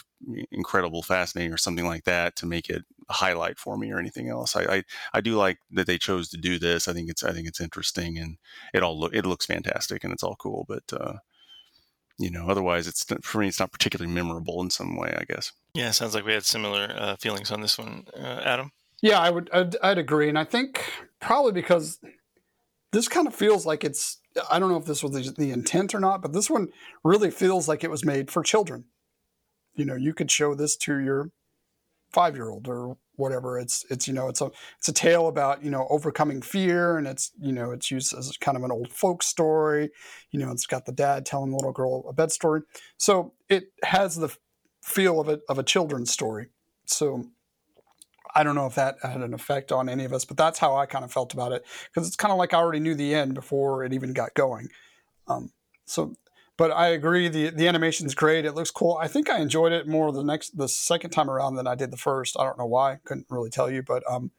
incredible, fascinating, or something like that to make it a highlight for me or anything else. I, I I do like that they chose to do this. I think it's I think it's interesting, and it all look it looks fantastic, and it's all cool, but. uh you know, otherwise, it's for me. It's not particularly memorable in some way, I guess. Yeah, sounds like we had similar uh, feelings on this one, uh, Adam. Yeah, I would. I'd, I'd agree, and I think probably because this kind of feels like it's. I don't know if this was the, the intent or not, but this one really feels like it was made for children. You know, you could show this to your five-year-old or whatever. It's it's you know it's a it's a tale about you know overcoming fear, and it's you know it's used as kind of an old folk story. You know, it's got the dad telling the little girl a bed story, so it has the feel of it of a children's story. So I don't know if that had an effect on any of us, but that's how I kind of felt about it because it's kind of like I already knew the end before it even got going. Um, so, but I agree the the animation's great. It looks cool. I think I enjoyed it more the next the second time around than I did the first. I don't know why. Couldn't really tell you, but um,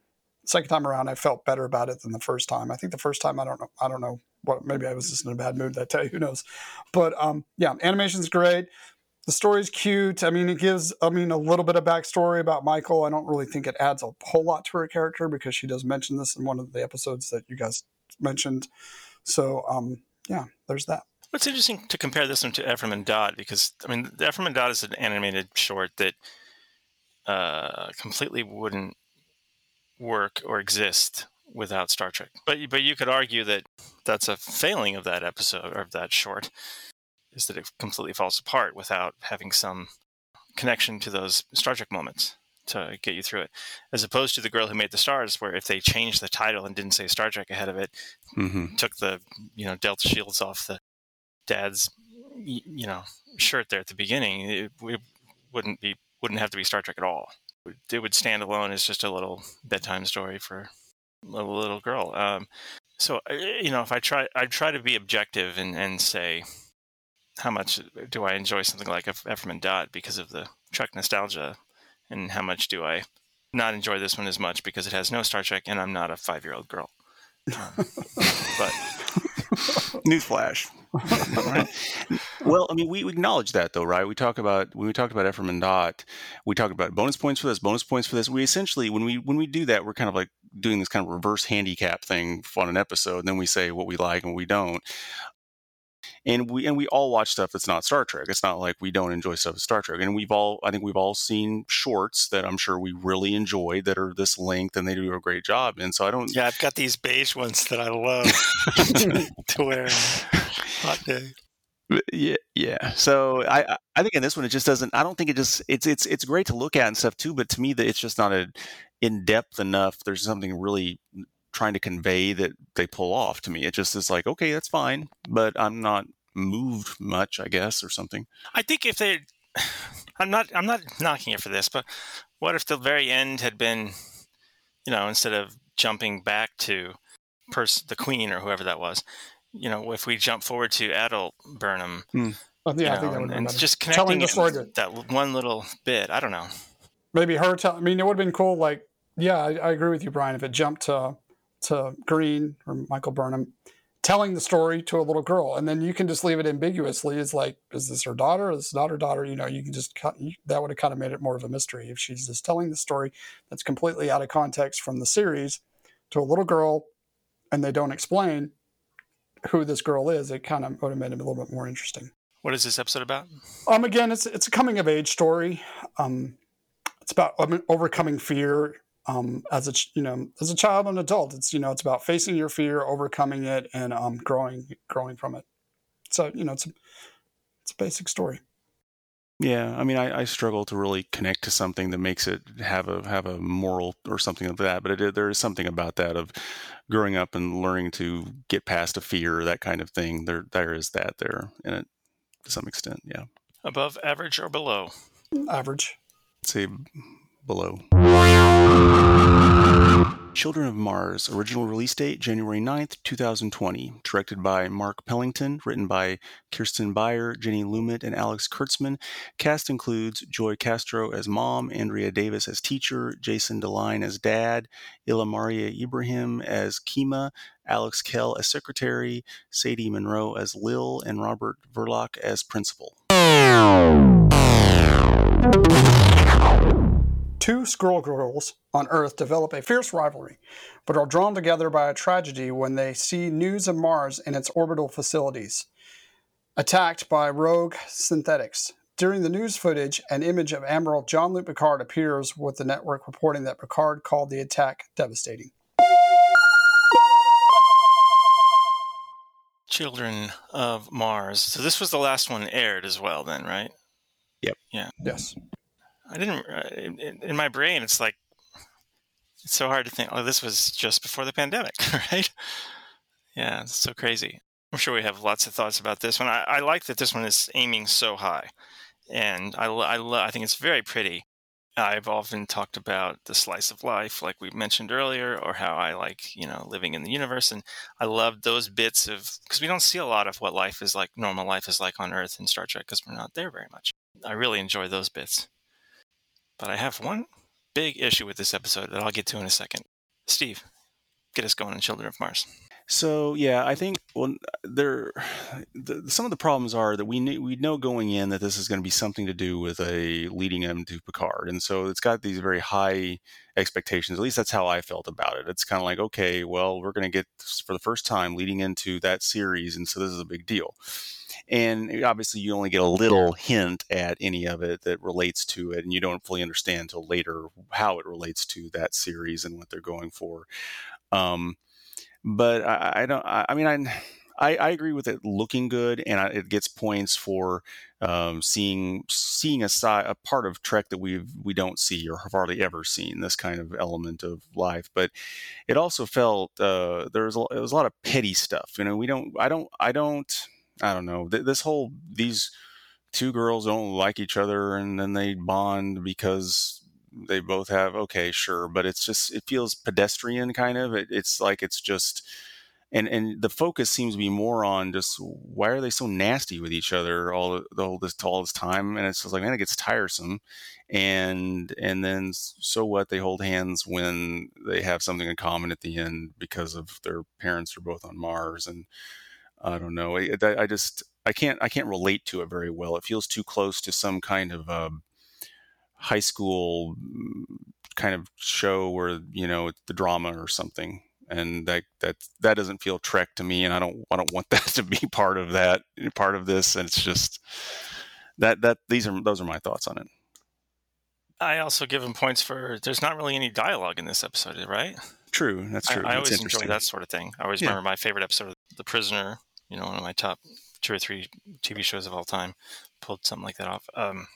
second time around I felt better about it than the first time. I think the first time I don't know. I don't know what. Maybe I was just in a bad mood that day. Who knows? But um, yeah, animation's great. the story's cute. I mean, it gives, I mean, a little bit of backstory about Michael. I don't really think it adds a whole lot to her character because she does mention this in one of the episodes that you guys mentioned. So, um, yeah, there's that. It's interesting to compare this one to Ephraim and Dot because, I mean, Ephraim and Dot is an animated short that uh, completely wouldn't work or exist without Star Trek. But but you could argue that that's a failing of that episode or of that short is that it completely falls apart without having some connection to those Star Trek moments to get you through it, as opposed to the girl who made the stars, where if they changed the title and didn't say Star Trek ahead of it, mm-hmm. took the you know Delta shields off the dad's you know shirt there at the beginning, it, it wouldn't be wouldn't have to be Star Trek at all. It would stand alone as just a little bedtime story for a little, girl. Um, so uh, you know, if I try, I try to be objective and, and say how much do I enjoy something like Ephraim and Dot because of the Trek nostalgia, and how much do I not enjoy this one as much because it has no Star Trek and I'm not a five year old girl. Um, but newsflash. Well, I mean, we acknowledge that though, right? We talk about when we talked about Ephraim and Dot, we talked about bonus points for this, bonus points for this. We essentially, when we when we do that, we're kind of like doing this kind of reverse handicap thing on an episode. And then we say what we like and what we don't and we and we all watch stuff that's not Star Trek. It's not like we don't enjoy stuff Star Trek. And we've all I think we've all seen shorts that I'm sure we really enjoy that are this length and they do a great job. And so I don't Yeah, I've got these beige ones that I love to wear hot day. Yeah, yeah. So I, I think in this one it just doesn't. I don't think it just. It's it's it's great to look at and stuff too. But to me, that it's just not a in depth enough. There's something really trying to convey that they pull off to me. It just is like, okay, that's fine, but I'm not moved much, I guess, or something. I think if they, I'm not, I'm not knocking it for this, but what if the very end had been, you know, instead of jumping back to pers- the queen or whoever that was, you know, if we jump forward to adult Burnham, well, yeah, know, I think that would and better. just connecting Telling the story to, that one little bit. I don't know. Maybe her tell. I mean, it would have been cool. Like, yeah, I, I agree with you, Brian. If it jumped to to Green or Michael Burnham telling the story to a little girl, and then you can just leave it ambiguously. It's like, is this her daughter? Is this not her daughter? You know, you can just cut. That would have kind of made it more of a mystery if she's just telling the story that's completely out of context from the series to a little girl, and they don't explain who this girl is. It kind of would have made it a little bit more interesting. What is this episode about? Um, again, it's it's a coming of age story. Um, it's about overcoming fear um, as a you know as a child and adult. It's you know it's about facing your fear, overcoming it, and um, growing growing from it. So you know it's a, it's a basic story. Yeah, I mean, I, I, struggle to really connect to something that makes it have a have a moral or something of that. But it, there is something about that of growing up and learning to get past a fear, that kind of thing. There there is that there in it to some extent. Yeah. Above average or below? Average. I'd say below. Children of Mars, original release date January 9th, 2020. Directed by Mark Pellington, written by Kirsten Beyer, Jenny Lumet, and Alex Kurtzman. Cast includes Joy Castro as mom, Andrea Davis as teacher, Jason Deline as dad, Ilamaria Ebrahim as Kima, Alex Kell as secretary, Sadie Munroe as Lil, and Robert Verlaque as principal. Two school girls on Earth develop a fierce rivalry, but are drawn together by a tragedy when they see news of Mars and its orbital facilities attacked by rogue synthetics. During the news footage, an image of Admiral Jean-Luc Picard appears with the network reporting that Picard called the attack devastating. Children of Mars. So this was the last one aired as well, then, right? Yep. Yeah. Yes. I didn't. Uh, in, my brain, it's like it's so hard to think. Oh, this was just before the pandemic, right? Yeah, it's so crazy. I'm sure we have lots of thoughts about this one. I, I like that this one is aiming so high, and I I, I think it's very pretty. I've often talked about the slice of life, like we mentioned earlier, or how I like, you know, living in the universe. And I love those bits of, because we don't see a lot of what life is like, normal life is like on Earth in Star Trek, because we're not there very much. I really enjoy those bits. But I have one big issue with this episode that I'll get to in a second. Steve, get us going on Children of Mars. So yeah, I think well, there the, some of the problems are that we knew, we know going in that this is going to be something to do with a leading him to Picard, and so it's got these very high expectations. At least that's how I felt about it. It's kind of like okay, well, we're going to get for the first time leading into that series, and so this is a big deal. And obviously, you only get a little hint at any of it that relates to it, and you don't fully understand until later how it relates to that series and what they're going for. Um, but I, I don't. I, I mean, I, I, I agree with it looking good, and I, it gets points for um, seeing seeing a, side, a part of Trek that we we don't see or have hardly ever seen this kind of element of life. But it also felt uh, there was a, it was a lot of petty stuff. You know, we don't. I don't. I don't. I don't know. This whole these two girls don't like each other, and then they bond because they both have okay sure but it's just it feels pedestrian kind of it, it's like it's just and and the focus seems to be more on just why are they so nasty with each other all the whole this all this time and it's just like man it gets tiresome and and then so what they hold hands when they have something in common at the end because of their parents are both on Mars and I don't know I, I just I can't I can't relate to it very well. It feels too close to some kind of uh, high school mm, kind of show where you know the drama or something and that that that doesn't feel trek to me and i don't i don't want that to be part of that part of this and it's just that that these are those are my thoughts on it. I also give him points for there's not really any dialogue in this episode right? True that's true i, I that's always enjoy that sort of thing. I always yeah. remember my favorite episode of the prisoner you know one of my top two or three tv shows of all time pulled something like that off um,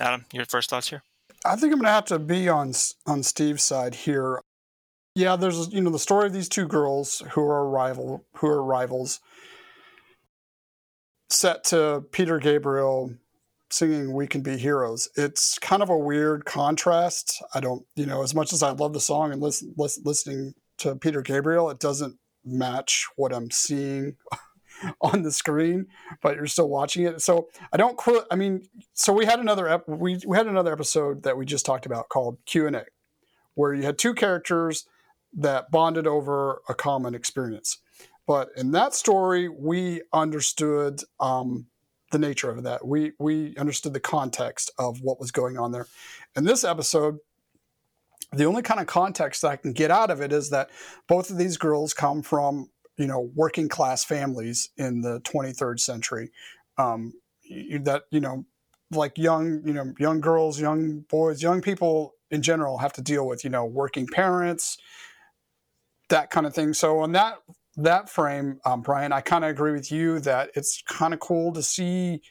Adam, your first thoughts here? I think I'm going to have to be on on Steve's side here. Yeah, there's you know the story of these two girls who are rival who are rivals. Set to Peter Gabriel singing "We Can Be Heroes." It's kind of a weird contrast. I don't, you know, as much as I love the song and listen, listen listening to Peter Gabriel, it doesn't match what I'm seeing on the screen, but you're still watching it. So I don't quit. I mean, so we had another ep- we we had another episode that we just talked about called Q and A, where you had two characters that bonded over a common experience. But in that story, we understood um, the nature of that. We we understood the context of what was going on there. In this episode, the only kind of context that I can get out of it is that both of these girls come from you know working class families in the 23rd century um, that you know like young you know young girls young boys young people in general have to deal with you know working parents that kind of thing. So on that that frame um, brian i kind of agree with you that it's kind of cool to see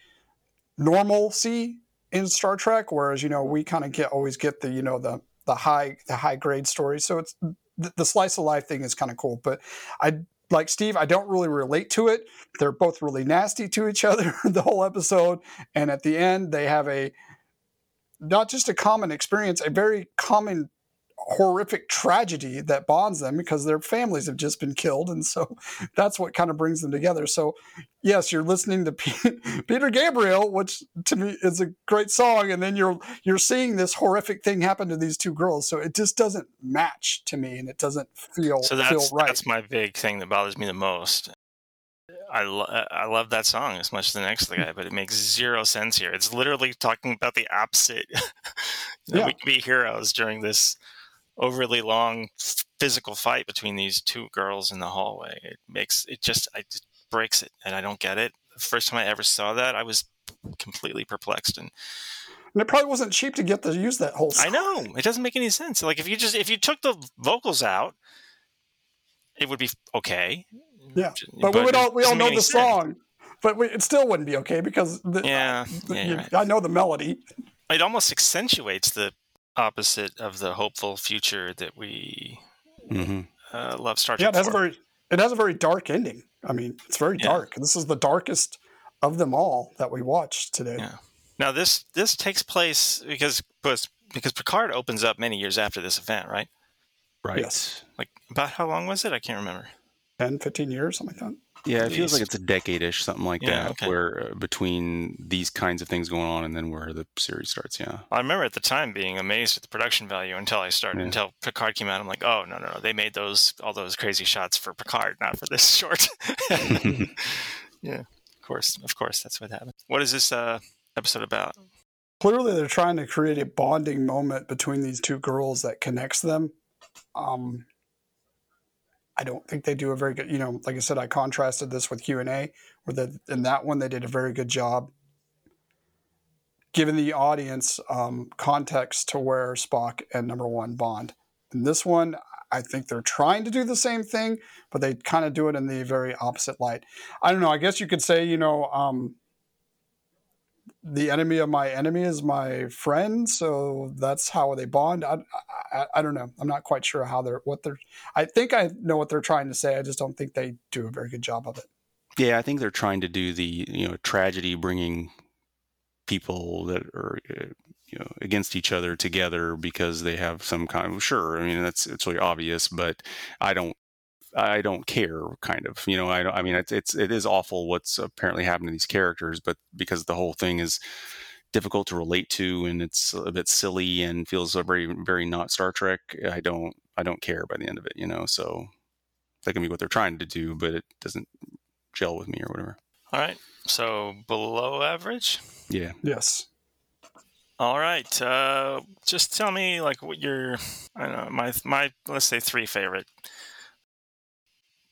normalcy in star trek whereas you know we kind of get always get the you know the the high the high grade story so it's the, the slice of life thing is kind of cool but i like Steve, I don't really relate to it. They're both really nasty to each other the whole episode. And at the end, they have a not just a common experience, a very common horrific tragedy that bonds them because their families have just been killed and so that's what kind of brings them together so yes you're listening to peter gabriel which to me is a great song and then you're you're seeing this horrific thing happen to these two girls so it just doesn't match to me and it doesn't feel so that's, feel right that's my big thing that bothers me the most I, lo- I love that song as much as the next guy, but it makes zero sense here. It's literally talking about the opposite. yeah. We can be heroes during this overly long physical fight between these two girls in the hallway. It makes it just I just breaks it, and I don't get it. The first time I ever saw that, I was completely perplexed and. And it probably wasn't cheap to get to use that whole song. I know. It doesn't make any sense. Like if you just if you took the vocals out, it would be okay. Yeah. But, but we would all we all know the sense. song. But we, it still wouldn't be okay because the, yeah, the, yeah you, right. I know the melody. It almost accentuates the opposite of the hopeful future that we mm-hmm. uh, love Star Trek. Yeah, it has for. a very it has a very dark ending. I mean, it's very yeah. dark. This is the darkest of them all that we watched today. Yeah. Now this this takes place because because Picard opens up many years after this event, right? Right. Yes. Like about how long was it? I can't remember. 10, 15 years, something like that. Yeah, it feels like it's a decade-ish, something like Yeah, that, okay. where uh, between these kinds of things going on and then where the series starts. Yeah. I remember at the time being amazed at the production value until I started Yeah. until Picard came out. I'm like, oh no no no, they made those all those crazy shots for Picard, not for this short. yeah, of course, of course, that's what happened. What is this uh, episode about? Clearly, they're trying to create a bonding moment between these two girls that connects them. Um, I don't think they do a very good. You know, like I said, I contrasted this with Q and A, where in that one they did a very good job giving the audience um, context to where Spock and Number One bond. In this one, I think they're trying to do the same thing, but they kind of do it in the very opposite light. I don't know. I guess you could say, you know, um, the enemy of my enemy is my friend, so that's how they bond. I, I, I don't know. I'm not quite sure how they're what they're. I think I know what they're trying to say. I just don't think they do a very good job of it. Yeah, I think they're trying to do the you know tragedy bringing people that are uh, you know against each other together because they have some kind of sure. I mean that's it's really obvious, but I don't I don't care kind of you know I don't, I mean it's, it's it is awful what's apparently happened to these characters, but because the whole thing is difficult to relate to and it's a bit silly and feels very very not Star Trek. I don't I don't care by the end of it, you know. So that can be what they're trying to do, but it doesn't gel with me or whatever. All right, so below average. Yeah. Yes. All right, uh, just tell me like what your I don't know my my let's say three favorite.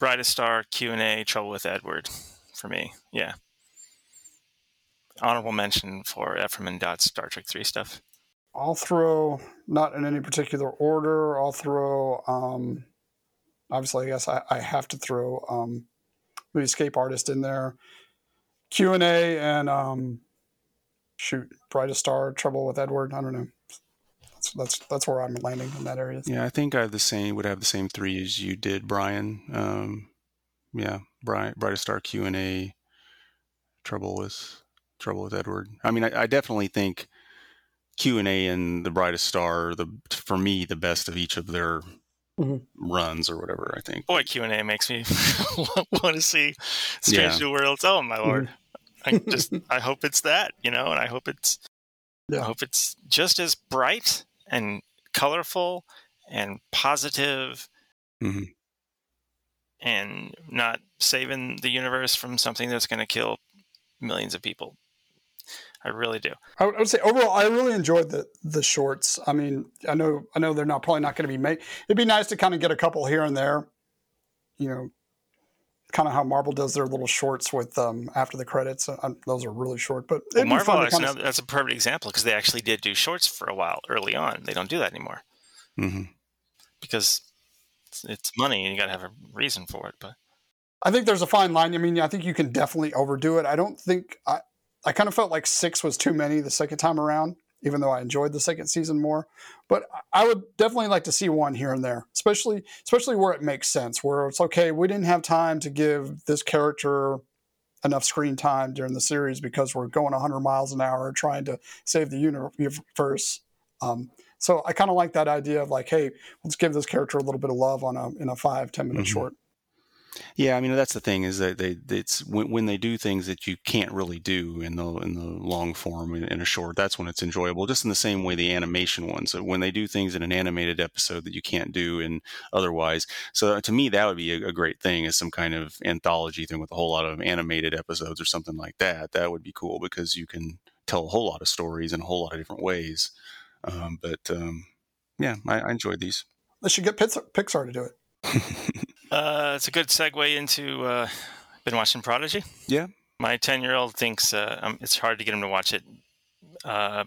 Brightest Star, Q and A, Trouble with Edward, for me. Yeah. Honorable mention for Ephraim and Dot's Star Trek Three stuff. I'll throw not in any particular order. I'll throw. Um, obviously, I guess I, I have to throw um, the escape artist in there. Q and A and um, shoot, brightest star, trouble with Edward. I don't know. That's that's that's where I'm landing in that area. Yeah, I think I have the same would have the same three as you did, Brian. Um, yeah, Brian, brightest star Q and A, trouble with trouble with Edward. I mean, I, I definitely think Q and A and the brightest star are the for me the best of each of their Mhm. runs or whatever. I think. Boy, Q and A makes me want to see Strange Yeah. New Worlds. Oh my lord! I just I hope it's that you know, and I hope it's I hope it's just as bright and colorful and positive Mhm. and not saving the universe from something that's going to kill millions of people. I really do. I would, I would say overall, I really enjoyed the the shorts. I mean, I know I know they're not probably not going to be made. It'd be nice to kind of get a couple here and there. You know, kind of how Marvel does their little shorts with um, after the credits. Uh, those are really short, but Well, it'd be Marvel, fun to actually, kind of, that's a perfect example because they actually did do shorts for a while early on. They don't do that anymore hmm because it's, it's money and you got to have a reason for it. But I think there's a fine line. I mean, I think you can definitely overdo it. I don't think I. I kind of felt like six was too many the second time around, even though I enjoyed the second season more. But I would definitely like to see one here and there, especially especially where it makes sense, where it's okay. We didn't have time to give this character enough screen time during the series because we're going 100 miles an hour trying to save the universe. Um, so I kind of like that idea of like, hey, let's give this character a little bit of love on a in a five ten minute Mhm. short. Yeah, I mean that's the thing is that they it's when, when they do things that you can't really do in the in the long form in, in a short. That's when it's enjoyable. Just in the same way the animation ones. So when they do things in an animated episode that you can't do in otherwise. So to me that would be a, a great thing is some kind of anthology thing with a whole lot of animated episodes or something like that. That would be cool because you can tell a whole lot of stories in a whole lot of different ways. Um, but um, yeah, I, I enjoyed these. They should get Pixar, Pixar to do it. uh, it's a good segue into. Uh, been watching Prodigy. Yeah. My ten-year-old thinks uh, um, it's hard to get him to watch it. Uh,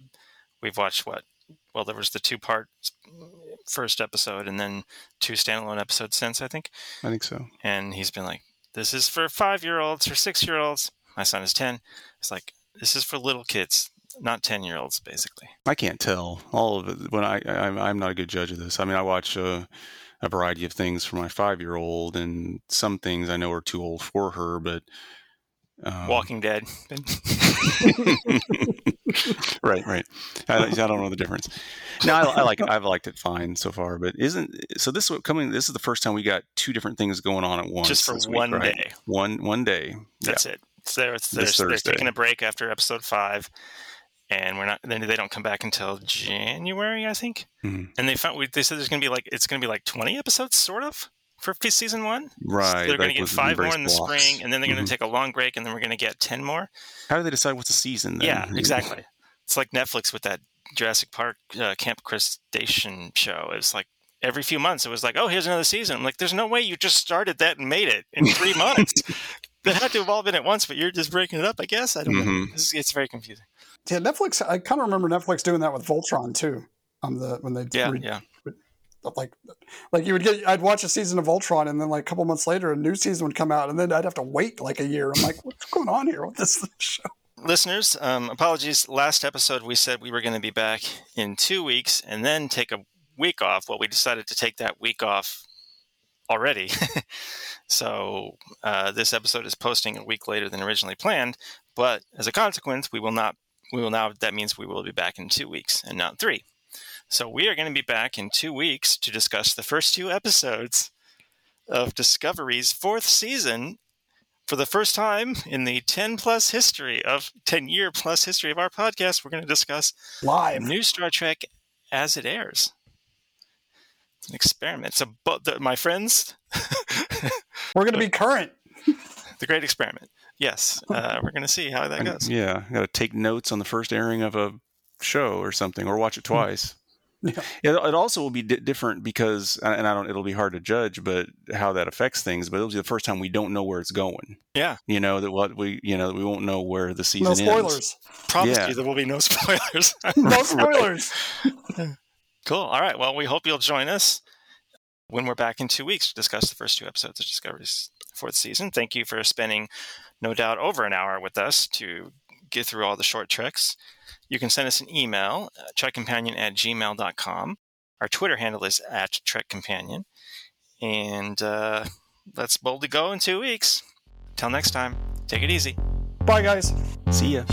we've watched what? Well, there was the two-part first episode, and then two standalone episodes since I think. I think so. And he's been like, "This is for five-year-olds or six-year-olds." My son is ten. It's like this is for little kids, not ten-year-olds, basically. I can't tell all of it when I, I I'm not a good judge of this. I mean, I watch uh, a variety of things for my five year old, and some things I know are too old for her, but Um, Walking Dead. right, right. I, I don't know the difference. No, I, I like it. I've liked it fine so far, but isn't so? This is coming. This is the first time we got two different things going on at once. Just for this week, one right? day. One one day. That's it. So they're, it's, they're, they're taking a break after episode five, and we're not. Then they don't come back until January, I think. Mhm. And they found we, they said there's going to be like it's going to be like 20 episodes, sort of, for season one. Right. So they're going to get five more in the blocks. spring, and then they're going to take a long break, and then we're going to get 10 more. How do they decide what's a season? Then? Yeah, exactly. It's like Netflix with that Jurassic Park uh, Camp Cretaceous show. It's like every few months it was like, oh, here's another season. I'm like, there's no way you just started that and made it in three months. that had to have all been at once, but you're just breaking it up, I guess. I don't know. Mhm. It's, it's very confusing. Yeah, Netflix. I kind of remember Netflix doing that with Voltron too. On the when they Yeah, re- yeah. like like you would get I'd watch a season of Voltron and then like a couple months later a new season would come out and then I'd have to wait like a year. I'm like, what's going on here with this show? Listeners, um, apologies. Last episode we said we were going to be back in two weeks and then take a week off. Well, we decided to take that week off already. so uh, this episode is posting a week later than originally planned. But as a consequence, we will not. We will now. That means we will be back in two weeks and not three. So we are going to be back in two weeks to discuss the first two episodes of Discovery's fourth season for the first time in the 10 plus history of 10 year plus history of our podcast, we're going to discuss Live. new Star Trek as it airs. It's an experiment. So, but the, my friends, We're going to be current. the great experiment. Yes, uh, we're going to see how that And- goes. yeah, got to take notes on the first airing of a show or something, or watch it twice. Yeah. It, it also will be di- different because, and I don't. It'll be hard to judge, but how that affects things. But it'll be the first time we don't know where it's going. Yeah. You know that what we, you know, we won't know where the season is. No ends. spoilers. Promise Yeah. you there will be no spoilers. No spoilers. cool. All right. Well, we hope you'll join us when we're back in two weeks to discuss the first two episodes of Discovery's fourth season. Thank you for spending, no doubt, over an hour with us to get through all the Short Treks. You can send us an email, uh, trekcompanion at gmail.com. Our Twitter handle is at trekcompanion. And uh, let's boldly go in two weeks. Till next time, take it easy. Bye guys. See ya.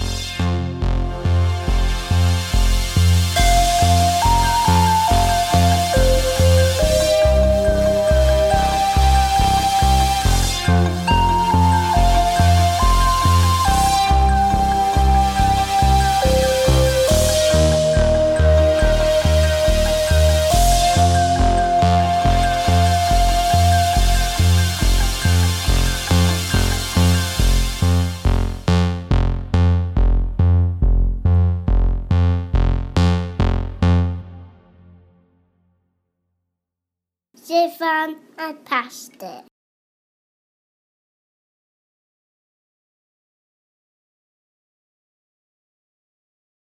I passed it.